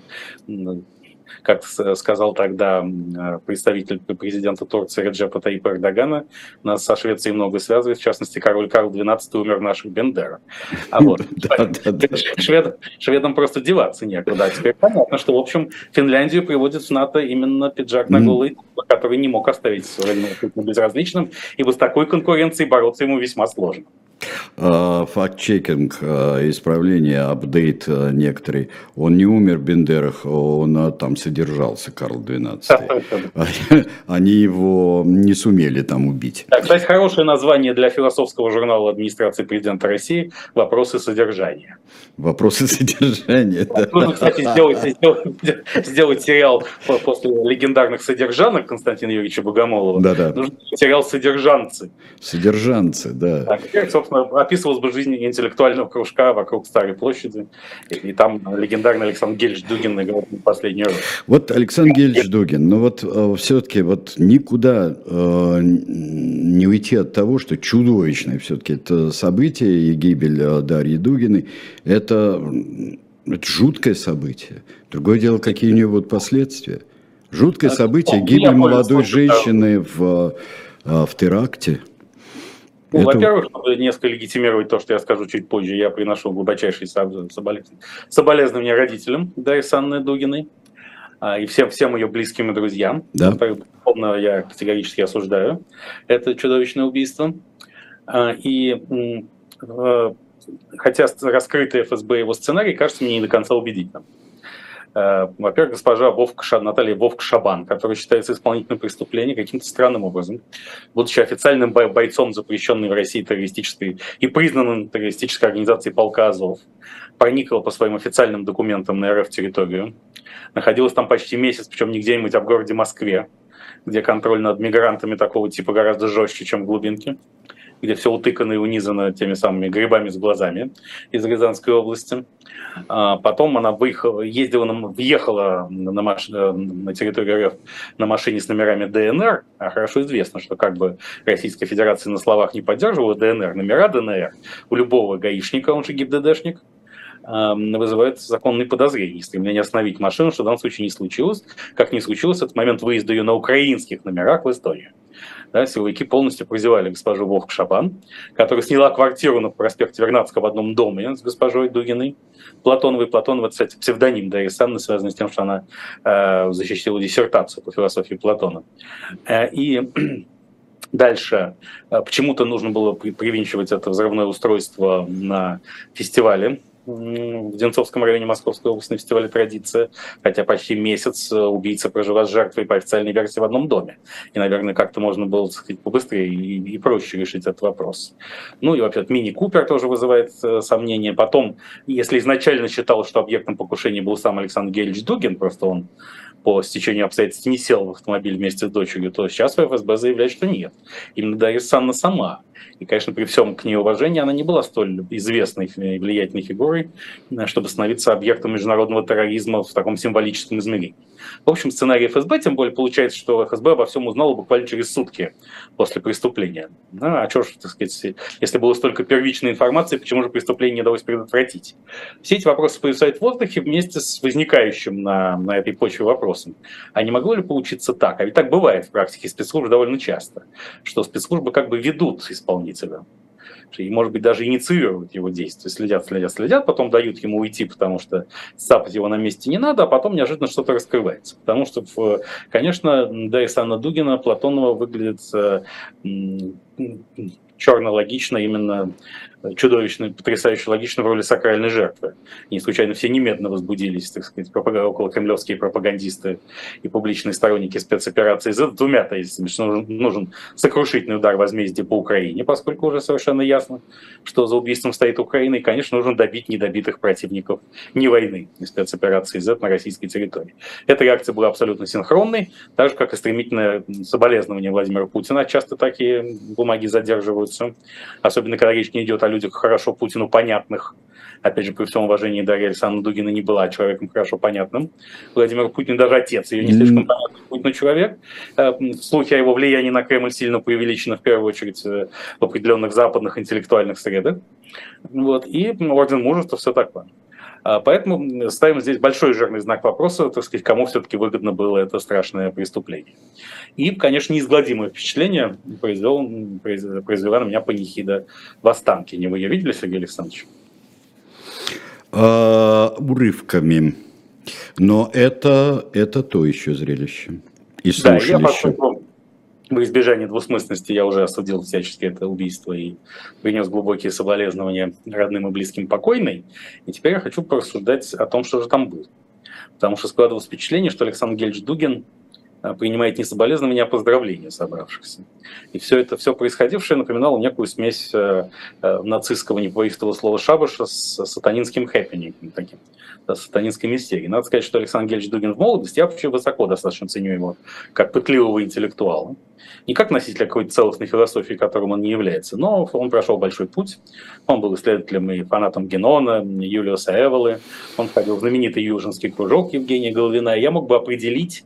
как сказал тогда представитель президента Турции Реджепа Таипа Эрдогана, нас со Швецией много связывает, в частности, король Карл XII умер наших Бендера. А вот шведам просто деваться некуда. А теперь понятно, что, в общем, Финляндию приводит в НАТО именно пиджак на голый, который не мог оставить безразличным, ибо с такой конкуренцией бороться ему весьма сложно. А, факт-чекинг, а, исправление, апдейт а, некоторый. Он не умер Бендерах, он там содержался, Карл XII. Они его не сумели там убить. Да, кстати, хорошее название для философского журнала администрации президента России «Вопросы содержания». Вопросы содержания, да. Нужно, кстати, сделать, сделать, сделать сериал после легендарных содержанок Константина Юрьевича Богомолова. Да, да. Нужно сериал «Содержанцы». «Содержанцы», да. Так, собственно, описывалась бы жизнь интеллектуального кружка вокруг Старой площади, и, там легендарный Александр Гельч Дугин играл последний раз. Вот Александр Гельч Дугин, но вот э, все-таки вот никуда э, не уйти от того, что чудовищное все-таки это событие и гибель э, Дарьи Дугиной, это, это жуткое событие. Другое дело, какие у нее будут последствия. Жуткое событие, гибель молодой женщины в, э, в теракте. Ну, это... Во-первых, чтобы несколько легитимировать то, что я скажу чуть позже, я приношу глубочайшие соболезнования родителям Дарьи Санны Дугиной а, и всем, всем ее близким и друзьям. Да. Безусловно, я категорически осуждаю это чудовищное убийство. А, и хотя раскрытый ФСБ его сценарий кажется мне не до конца убедительным. Э, во-первых, госпожа Вовка, Наталья Вовка Шабан, которая считается исполнителем преступления каким-то странным образом, будучи официальным бойцом запрещенной в России террористической и признанным террористической организацией полка Азов, проникла по своим официальным документам на РФ-территорию, находилась там почти месяц, причем не где-нибудь, а в городе Москве, где контроль над мигрантами такого типа гораздо жестче, чем в глубинке где все утыкано и унизано теми самыми грибами с глазами из Рязанской области. А потом она выехала, ездила, на, въехала на, маш, на территорию РФ на машине с номерами ДНР. А хорошо известно, что как бы Российская Федерация на словах не поддерживала ДНР, номера ДНР у любого гаишника, он же ГИБДДшник, вызывает законные подозрения стремление остановить машину, что в данном случае не случилось, как не случилось этот момент выезда ее на украинских номерах в Эстонию да, силовики полностью прозевали госпожу Вовк Шабан, которая сняла квартиру на проспекте Вернадского в одном доме с госпожой Дугиной. Платоновой. Платонова, кстати, псевдоним Дарьи Санны, связанный с тем, что она э, защитила диссертацию по философии Платона. Э, и Дальше э, почему-то нужно было привинчивать это взрывное устройство на фестивале в Денцовском районе Московской области на фестивале «Традиция», хотя почти месяц э, убийца проживает с жертвой по официальной версии в одном доме. И, наверное, как-то можно было, так сказать, побыстрее и, и проще решить этот вопрос. Ну и вообще мини-купер тоже вызывает э, сомнения. Потом, если изначально считалось, что объектом покушения был сам Александр Гельевич Дугин, просто он по стечению обстоятельств не сел в автомобиль вместе с дочерью, то сейчас ФСБ заявляет, что нет. Именно Дарья Санна сама и, конечно, при всем к ней уважении, она не была столь известной и влиятельной фигурой, э, чтобы становиться объектом международного терроризма в таком символическом измерении. В общем, сценарий ФСБ, тем более получается, что ФСБ обо всем узнало буквально через сутки после преступления. Ну, а что ж, так сказать, если было столько первичной информации, почему же преступление не удалось предотвратить? Все эти вопросы повисают в воздухе вместе с возникающим на, на этой почве вопросом. А не могло ли получиться так? А ведь так бывает в практике спецслужб довольно часто, что спецслужбы как бы ведут исполнителя и, может быть, даже инициируют его действия, следят, следят, следят, потом дают ему уйти, потому что цапать его на месте не надо, а потом неожиданно что-то раскрывается. Потому что, конечно, да и Санна Дугина Платонова выглядит э, черно логично именно чудовищно, потрясающе логично в роли сакральной жертвы. Не случайно все немедленно возбудились, так сказать, около кремлевские пропагандисты и публичные сторонники спецоперации за двумя тезисами, что нужен, нужен сокрушительный удар возмездия по Украине, поскольку уже совершенно ясно, что за убийством стоит Украина, и, конечно, нужно добить недобитых противников не войны, не спецоперации Z на российской территории. Эта реакция была абсолютно синхронной, так же, как и стремительное соболезнование Владимира Путина. Часто такие бумаги задерживаются, особенно когда речь не идет о людях хорошо Путину понятных. Опять же, при всем уважении Дарья Александровна Дугина не была человеком хорошо понятным. Владимир Путин даже отец ее не слишком понятный Путину человек. Э, слухи о его влиянии на Кремль сильно преувеличены, в первую очередь, э, в определенных западных интеллектуальных средах. Вот. И орден мужества, все такое. А, поэтому ставим здесь большой жирный знак вопроса, так сказать, кому все-таки выгодно было это страшное преступление. И, конечно, неизгладимое впечатление произвел, произвела на меня панихида в Останкине. Вы ее видели, Сергей Александрович? А, урывками. Но это, это то еще зрелище. И. Да, я поскольку в избежание двусмысленности я уже осудил всячески это убийство и принес глубокие соболезнования родным и близким покойной. И теперь я хочу порассуждать о том, что же там было. Потому что складывалось впечатление, что Александр Гельевич Дугин а, принимает не соболезнования, а поздравления собравшихся. И все это, все происходившее напоминало некую смесь э, э, нацистского, не слова шабаша с сатанинским хэппинингом таким сатанинской мистерии. Надо сказать, что Александр Гельевич Дугин в молодости, я вообще высоко достаточно ценю его как пытливого интеллектуала. Не как носителя какой-то целостной философии, которым он не является, но он прошел большой путь. Он был исследователем и фанатом Генона, Юлиуса Эволы. Он входил в знаменитый южинский кружок Евгения Головина. Я мог бы определить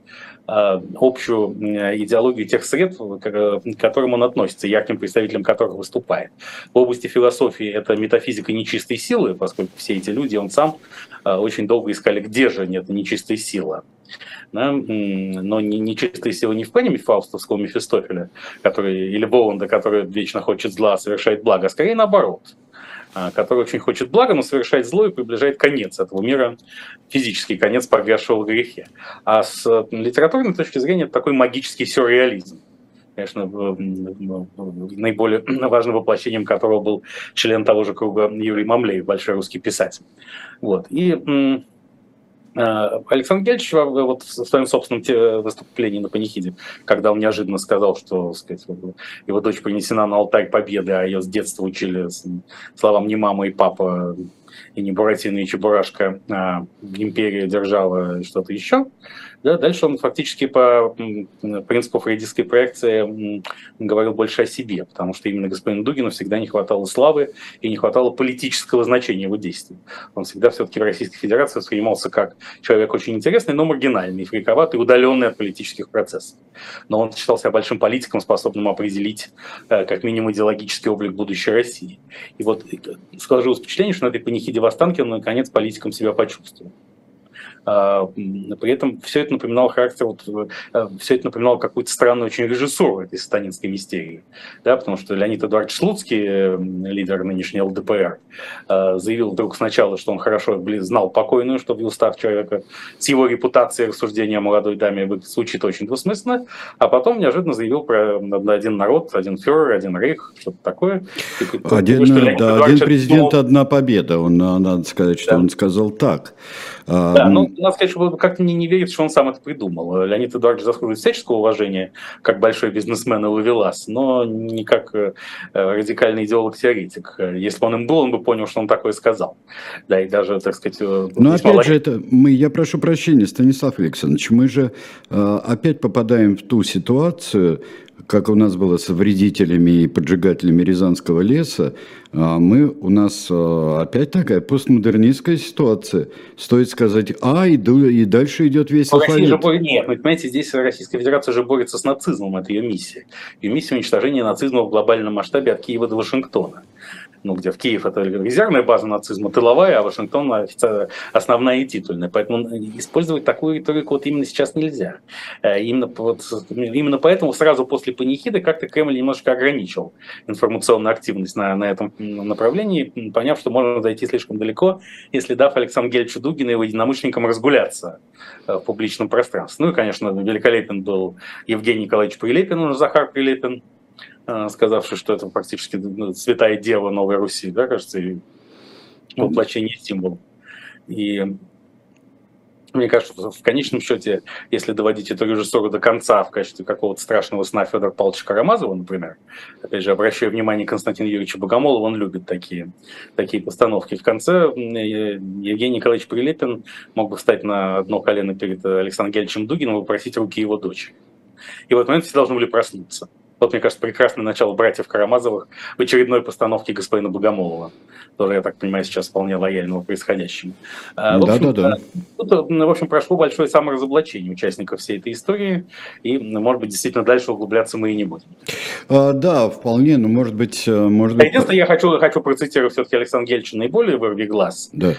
Э, общую идеологию тех средств, к которым он относится, ярким представителем которых выступает. В области философии это метафизика нечистой силы, поскольку все эти люди, он сам э, очень долго искали, где же нет нечистой силы. Да? Но нечистая сила не в плане фаустовского Мефистофеля, который, или Воланда, который вечно хочет зла, совершает благо, а скорее наоборот – а, который очень хочет блага, но совершает зло и приближает конец этого мира, физический конец погрязшего в грехе. А с литературной точки зрения это такой магический сюрреализм конечно, наиболее важным воплощением которого был член того же круга Юрий Мамлеев, большой русский писатель. Вот. И Александр Гельевич вот в своем собственном выступлении на панихиде, когда он неожиданно сказал, что сказать, его дочь принесена на алтарь победы, а ее с детства учили словам не мама и папа, и не Буратино и Чебурашка, а империя держала что-то еще, да, дальше он фактически по принципу фрейдистской проекции говорил больше о себе, потому что именно господину Дугину всегда не хватало славы и не хватало политического значения его действий. Он всегда все-таки в Российской Федерации воспринимался как человек очень интересный, но маргинальный, фриковатый, удаленный от политических процессов. Но он считал себя большим политиком, способным определить э, как минимум идеологический облик будущей России. И вот э, сложилось впечатление, что на этой панихиде в Останкино наконец политиком себя почувствовал. А, при этом все это напоминало характер, вот, э, все это напоминало какую-то странную очень режиссуру этой сатанинской мистерии. Да, потому что Леонид Эдуардович Слуцкий, э, лидер нынешней ЛДПР, э, заявил вдруг сначала, что он хорошо знал покойную, что в устав человека с его репутацией рассуждения о молодой даме звучит очень двусмысленно, а потом неожиданно заявил про один народ, один фюрер, один рейх, что-то такое. Один, что да, один президент, думал... одна победа. Он, надо сказать, что да. он сказал так. А, да, ну, надо сказать, что как-то мне не верится, что он сам это придумал. Леонид Эдуардович заслуживает всяческого уважения, как большой бизнесмен и ловелас, но не как э, радикальный идеолог-теоретик. Если бы он им был, он бы понял, что он такое сказал. Да, и даже, так сказать... Э, но опять логично. же, это мы, я прошу прощения, Станислав Александрович, мы же э, опять попадаем в ту ситуацию, как у нас было с вредителями и поджигателями Рязанского леса, а мы, у нас а, опять такая постмодернистская ситуация. Стоит сказать А, и, и дальше идет весь алфавит. Же, нет, вы понимаете, здесь Российская Федерация же борется с нацизмом, это ее миссия. Ее миссия уничтожения нацизма в глобальном масштабе от Киева до Вашингтона ну, где в Киев это резервная база нацизма, тыловая, а Вашингтон основная и титульная. Поэтому использовать такую риторику вот именно сейчас нельзя. Э, именно, вот, именно поэтому сразу после панихиды как-то Кремль немножко ограничил информационную активность на, на этом направлении, поняв, что можно зайти слишком далеко, если дав Александру Гельевичу Дугину и его единомышленникам разгуляться э, в публичном пространстве. Ну и, конечно, великолепен был Евгений Николаевич Прилепин, он Захар Прилепин, Э, сказавший, что это практически ну, святая дева Новой Руси, да, кажется, и воплощение символа. И мне кажется, в конечном счете, если доводить эту режиссуру до конца в качестве какого-то страшного сна Федора Павловича Карамазова, например, опять же, обращаю внимание Константина Юрьевича Богомолова, он любит такие, такие постановки. В конце Евгений Николаевич Прилепин мог бы встать на одно колено перед Александром Гельевичем Дугиным и попросить руки его дочери. И в этот момент все должны были проснуться. Вот, мне кажется, прекрасное начало братьев Карамазовых в очередной постановке господина Богомолова. Тоже, я так понимаю, сейчас вполне лояльного происходящему. Да, да, да. Тут, в общем, прошло большое саморазоблачение участников всей этой истории, и, может быть, действительно дальше углубляться мы и не будем. А, да, вполне, но может быть... Э, может быть... Единственное, я хочу, хочу процитировать все-таки Александра Гельча наиболее вырви глаз. Да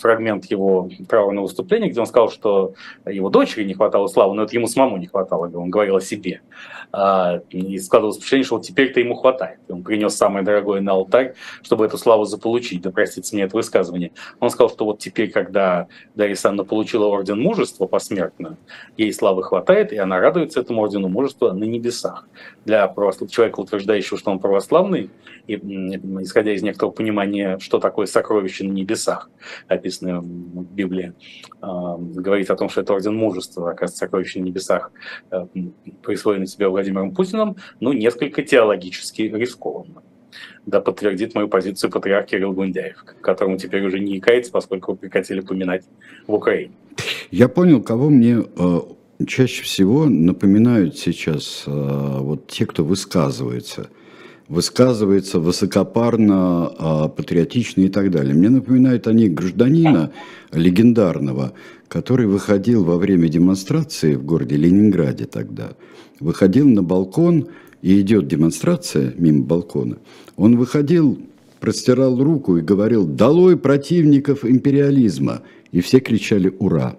фрагмент его траурного выступления, где он сказал, что его дочери не хватало славы, но это ему самому не хватало, он говорил о себе. А, и складывалось впечатление, что вот теперь-то ему хватает. Он принес самое дорогое на алтарь, чтобы эту славу заполучить, да простите мне это высказывание. Он сказал, что вот теперь, когда Дарья Санна получила орден мужества посмертно, ей славы хватает, и она радуется этому ордену мужества на небесах. Для человека, утверждающего, что он православный, и, исходя из некоторого понимания, что такое сокровище на небесах, описанное в Библии, э, говорит о том, что это орден мужества, оказывается, сокровище на небесах, э, присвоенный себе Владимиром Путиным, ну, несколько теологически рискованно. Да, подтвердит мою позицию патриарх Кирилл Гундяев, которому теперь уже не икается, поскольку прекратили поминать в Украине. Я понял, кого мне э, чаще всего напоминают сейчас э, вот те, кто высказывается – высказывается высокопарно, а, патриотично и так далее. Мне напоминают они гражданина легендарного, который выходил во время демонстрации в городе Ленинграде тогда, выходил на балкон, и идет демонстрация мимо балкона. Он выходил, простирал руку и говорил «Долой противников империализма!» И все кричали «Ура!».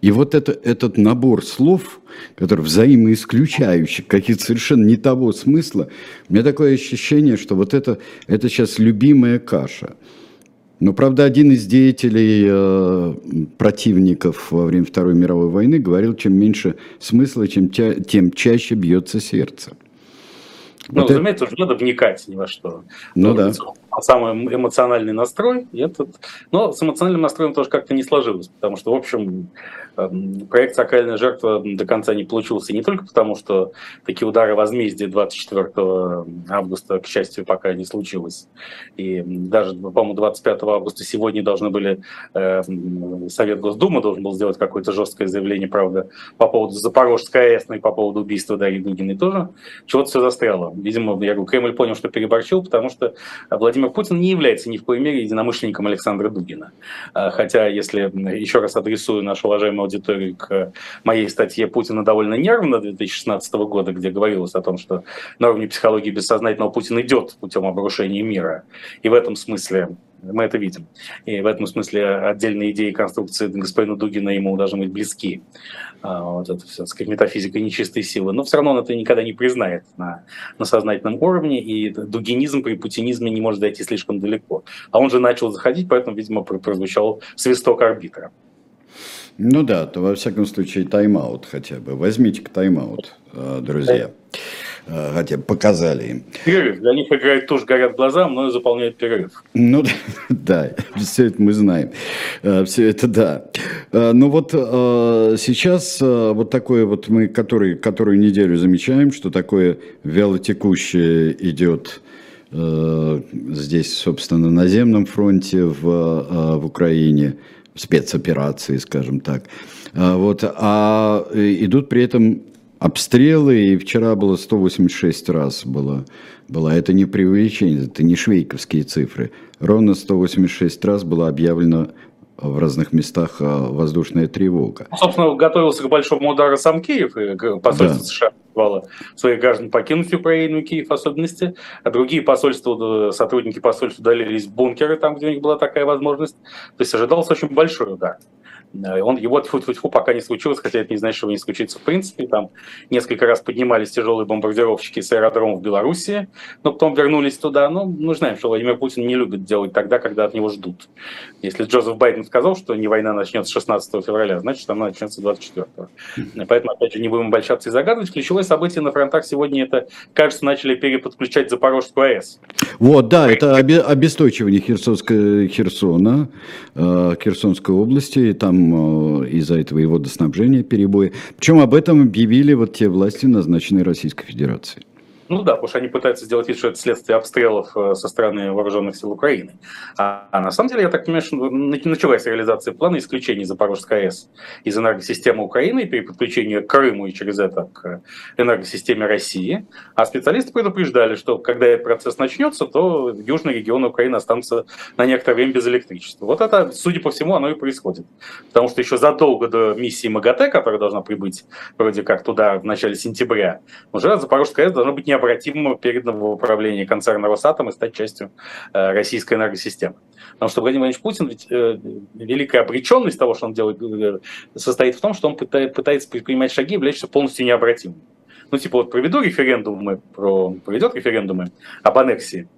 И вот это, этот набор слов, который взаимоисключающий, какие-то совершенно не того смысла, у меня такое ощущение, что вот это, это сейчас любимая каша. Но, правда, один из деятелей э, противников во время Второй мировой войны говорил, чем меньше смысла, чем тя, тем чаще бьется сердце. Ну, вот разумеется, это... уже надо вникать ни во что. Ну, да. Самый эмоциональный настрой. Этот... Но с эмоциональным настроем тоже как-то не сложилось, потому что, в общем, Эм, проект «Сакральная жертва» до конца не получился не только потому, что такие удары возмездия 24 августа, к счастью, пока не случилось. И даже, по-моему, 25 августа сегодня должны были, э, Совет Госдумы должен был сделать какое-то жесткое заявление, правда, по поводу Запорожской АЭС, но и по поводу убийства Дарьи Дугиной тоже. Чего-то все застряло. Видимо, я говорю, Кремль понял, что переборчил, потому что Владимир Путин не является ни в коей мере единомышленником Александра Дугина. А, хотя, если еще раз адресую наш уважаемый аудитории к моей статье Путина довольно нервно 2016 года, где говорилось о том, что на уровне психологии бессознательного Путин идет путем обрушения мира. И в этом смысле Мы это видим. И в этом смысле отдельные идеи конструкции господина Дугина ему должны быть близки. А, вот это все, так сказать, метафизика нечистой силы. Но все равно он это никогда не признает на, на сознательном уровне, и дугинизм при путинизме не может зайти слишком далеко. А он же начал заходить, поэтому, видимо, прозвучал свисток арбитра. Ну да, то во всяком случае тайм-аут хотя бы. Возьмите-ка тайм-аут, э, друзья. Э, хотя бы показали им. Перерыв. Для них играет тоже горят глаза, но заполняет перерыв. Ну да, все это мы знаем. Э, все это да. Ну вот сейчас вот такое вот мы который, которую неделю замечаем, что такое вялотекущее идет здесь, собственно, на наземном фронте в, в Украине – спецоперации, скажем так. Вот, а э, идут при этом обстрелы, и вчера было 186 раз было, было. Это не преувеличение, это не швейковские цифры. Ровно 186 раз было объявлено в разных местах а, воздушная тревога. Ну, собственно, готовился к большому удару сам Киев, и посольство да. США призывало своих граждан покинуть Украину, Киев в особенности, а другие посольства, сотрудники посольства удалились в бункеры, там, где у них была такая возможность. То есть ожидался очень большой удар. Э, он, его тьфу -тьфу -тьфу, пока не случилось, хотя это не значит, что его не случится в принципе. Там несколько раз поднимались тяжелые бомбардировщики с аэродрома в Беларуси, но потом вернулись туда. Ну, мы знаем, что Владимир Путин не любит делать тогда, когда от него ждут. Если Джозеф Байден сказал, что не война начнется 16 февраля, значит, она начнется 24. Поэтому, опять же, не будем обольщаться и загадывать. Ключевое событие на фронтах сегодня это, кажется, начали переподключать Запорожскую АЭС. Вот, да, это обесточивание Херсонской, Херсона, э, Херсонской области. И там там э, из-за этого и водоснабжения перебои. Причем об этом объявили вот те власти, назначенные Российской Федерацией. Ну да, потому что они пытаются сделать вид, что это следствие обстрелов э, со стороны вооруженных сил Украины. А, а на самом деле, я так понимаю, что началась реализация плана исключения Запорожской АЭС из энергосистемы Украины при подключении к Крыму и через это к энергосистеме России. А специалисты предупреждали, что когда этот процесс начнется, то южные регионы Украины останутся на некоторое время без электричества. Вот это, судя по всему, оно и происходит. Потому что еще задолго до миссии МАГАТЭ, которая должна прибыть вроде как туда в начале сентября, уже Запорожская АЭС должна быть не необратимо передано в управление концерна Росатом и стать частью э, российской энергосистемы. Потому что Владимир Владимирович Путин, ведь э, великая обреченность того, что он делает, э, состоит в том, что он пытается, предпринимать шаги, являющиеся полностью необратимыми. Ну, типа, вот проведу референдумы, про, проведет референдумы об аннексии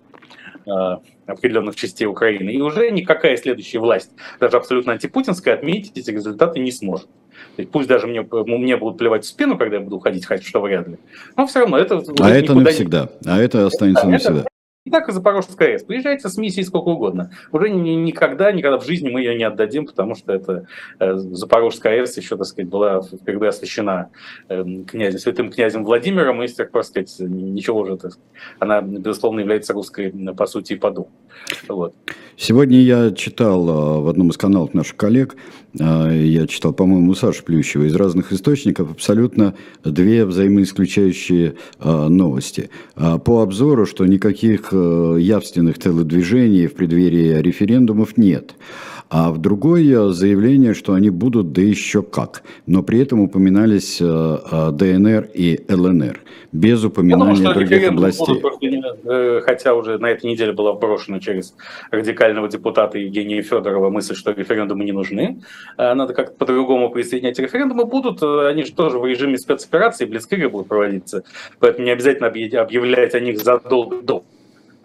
определенных частей Украины, и уже никакая следующая власть, даже абсолютно антипутинская, отметить эти результаты не сможет. Пусть даже мне, мне будут плевать в спину, когда я буду уходить, хотя что вряд ли. Но все равно это... А это навсегда. Не... А это останется да, навсегда. Это, и Запорожская АЭС. Приезжайте с миссией сколько угодно. Уже никогда, никогда в жизни мы ее не отдадим, потому что это э, Запорожская АЭС еще, так сказать, была впервые освящена э, князем, святым князем Владимиром, и с тех пор, сказать, ничего уже, так, она, безусловно, является русской по сути и по духу. Вот. Сегодня я читал э, в одном из каналов наших коллег, я читал, по-моему, Саша Плющева, из разных источников абсолютно две взаимоисключающие новости. По обзору, что никаких явственных телодвижений в преддверии референдумов нет. А в другое заявление, что они будут, да еще как. Но при этом упоминались э, э, ДНР и ЛНР, без упоминания думаю, других областей. Будут, хотя уже на этой неделе была брошена через радикального депутата Евгения Федорова мысль, что референдумы не нужны. Надо как-то по-другому присоединять референдумы. Будут, они же тоже в режиме спецоперации, близкие будут проводиться. Поэтому не обязательно объявлять о них задолго до.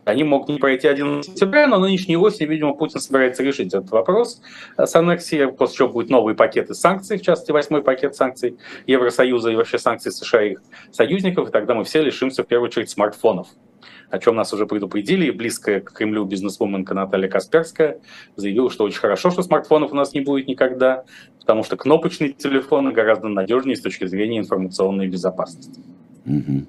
Они могут не пройти 11 сентября, но нынешней осенью, видимо, Путин собирается решить этот вопрос с аннексией, после чего будет новый пакет из санкций, в частности, восьмой пакет санкций Евросоюза и вообще санкций США и их союзников, и тогда мы все лишимся, в первую очередь, смартфонов о чем нас уже предупредили, и близкая к Кремлю бизнесвуменка Наталья Касперская заявила, что очень хорошо, что смартфонов у нас не будет никогда, потому что кнопочные телефоны гораздо надежнее с точки зрения информационной безопасности. Угу.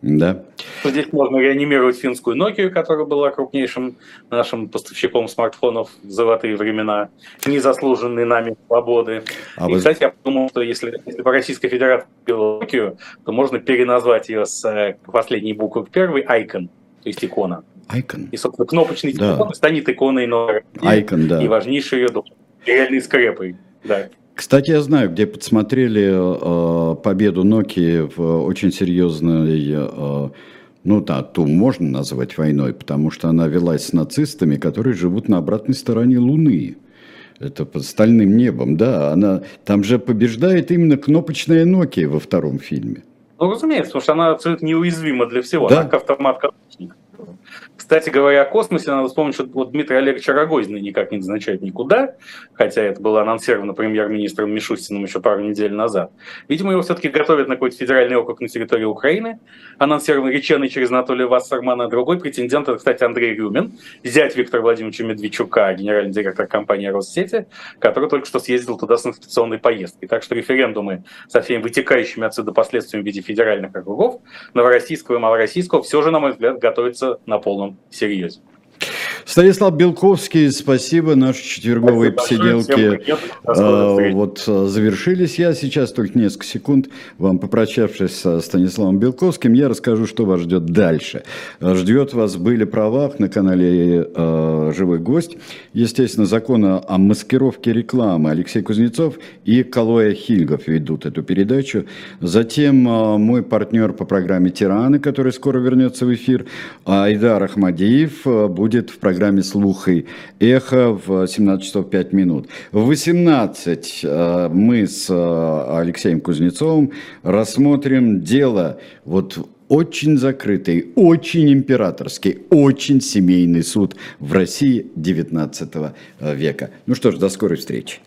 Да. Здесь можно реанимировать финскую Nokia, которая была крупнейшим нашим поставщиком смартфонов в золотые времена, незаслуженные нами свободы. А И, вы... кстати, я подумал, что если, если по Российской Федерации Nokia, то можно переназвать ее с э, последней буквы первой Icon, то есть икона. Icon. И, собственно, кнопочный да. телефон станет иконой новой. Icon, да. И важнейшей ее реальной скрепой. Да. Кстати, я знаю, где подсмотрели э, победу Nokia в очень серьезной, э, Ну да, ту можно назвать войной, потому что она велась с нацистами, которые живут на обратной стороне Луны. Это под стальным небом, да. Она, там же побеждает именно кнопочная Nokia во втором фильме. Ну, разумеется, потому что она абсолютно неуязвима для всего. Да? Как кстати говоря, о космосе надо вспомнить, что вот Дмитрий Олегович Рогозин никак не назначает никуда, хотя это было анонсировано премьер-министром Мишустиным еще пару недель назад. Видимо, его все-таки готовят на какой-то федеральный округ на территории Украины, анонсирован реченный через Анатолия Вассермана. Другой претендент, это, кстати, Андрей Рюмин, зять Виктора Владимировича Медведчука, генеральный директор компании Россети, который только что съездил туда с инспекционной поездкой. Так что референдумы со всеми вытекающими отсюда последствиями в виде федеральных округов Новороссийского и Малороссийского все же, на мой взгляд, готовятся на полном серьезе. Станислав Белковский, спасибо. Наши четверговые посиделки э, вот э, завершились. Я сейчас только несколько секунд вам попрощавшись со Станиславом Белковским, я расскажу, что вас ждет дальше. Ждет вас «Были правах» на канале э, «Живой гость». Естественно, закона о маскировке рекламы Алексей Кузнецов и Калоя Хильгов ведут эту передачу. Затем э, мой партнер по программе «Тираны», который скоро вернется в эфир, Айдар Ахмадиев, будет в программе «Слух и эхо» в 17 часов 5 минут. В 18 э, мы с э, Алексеем Кузнецовым рассмотрим дело вот очень закрытый, очень императорский, очень семейный суд в России 19 века. Ну что ж, до скорой встречи.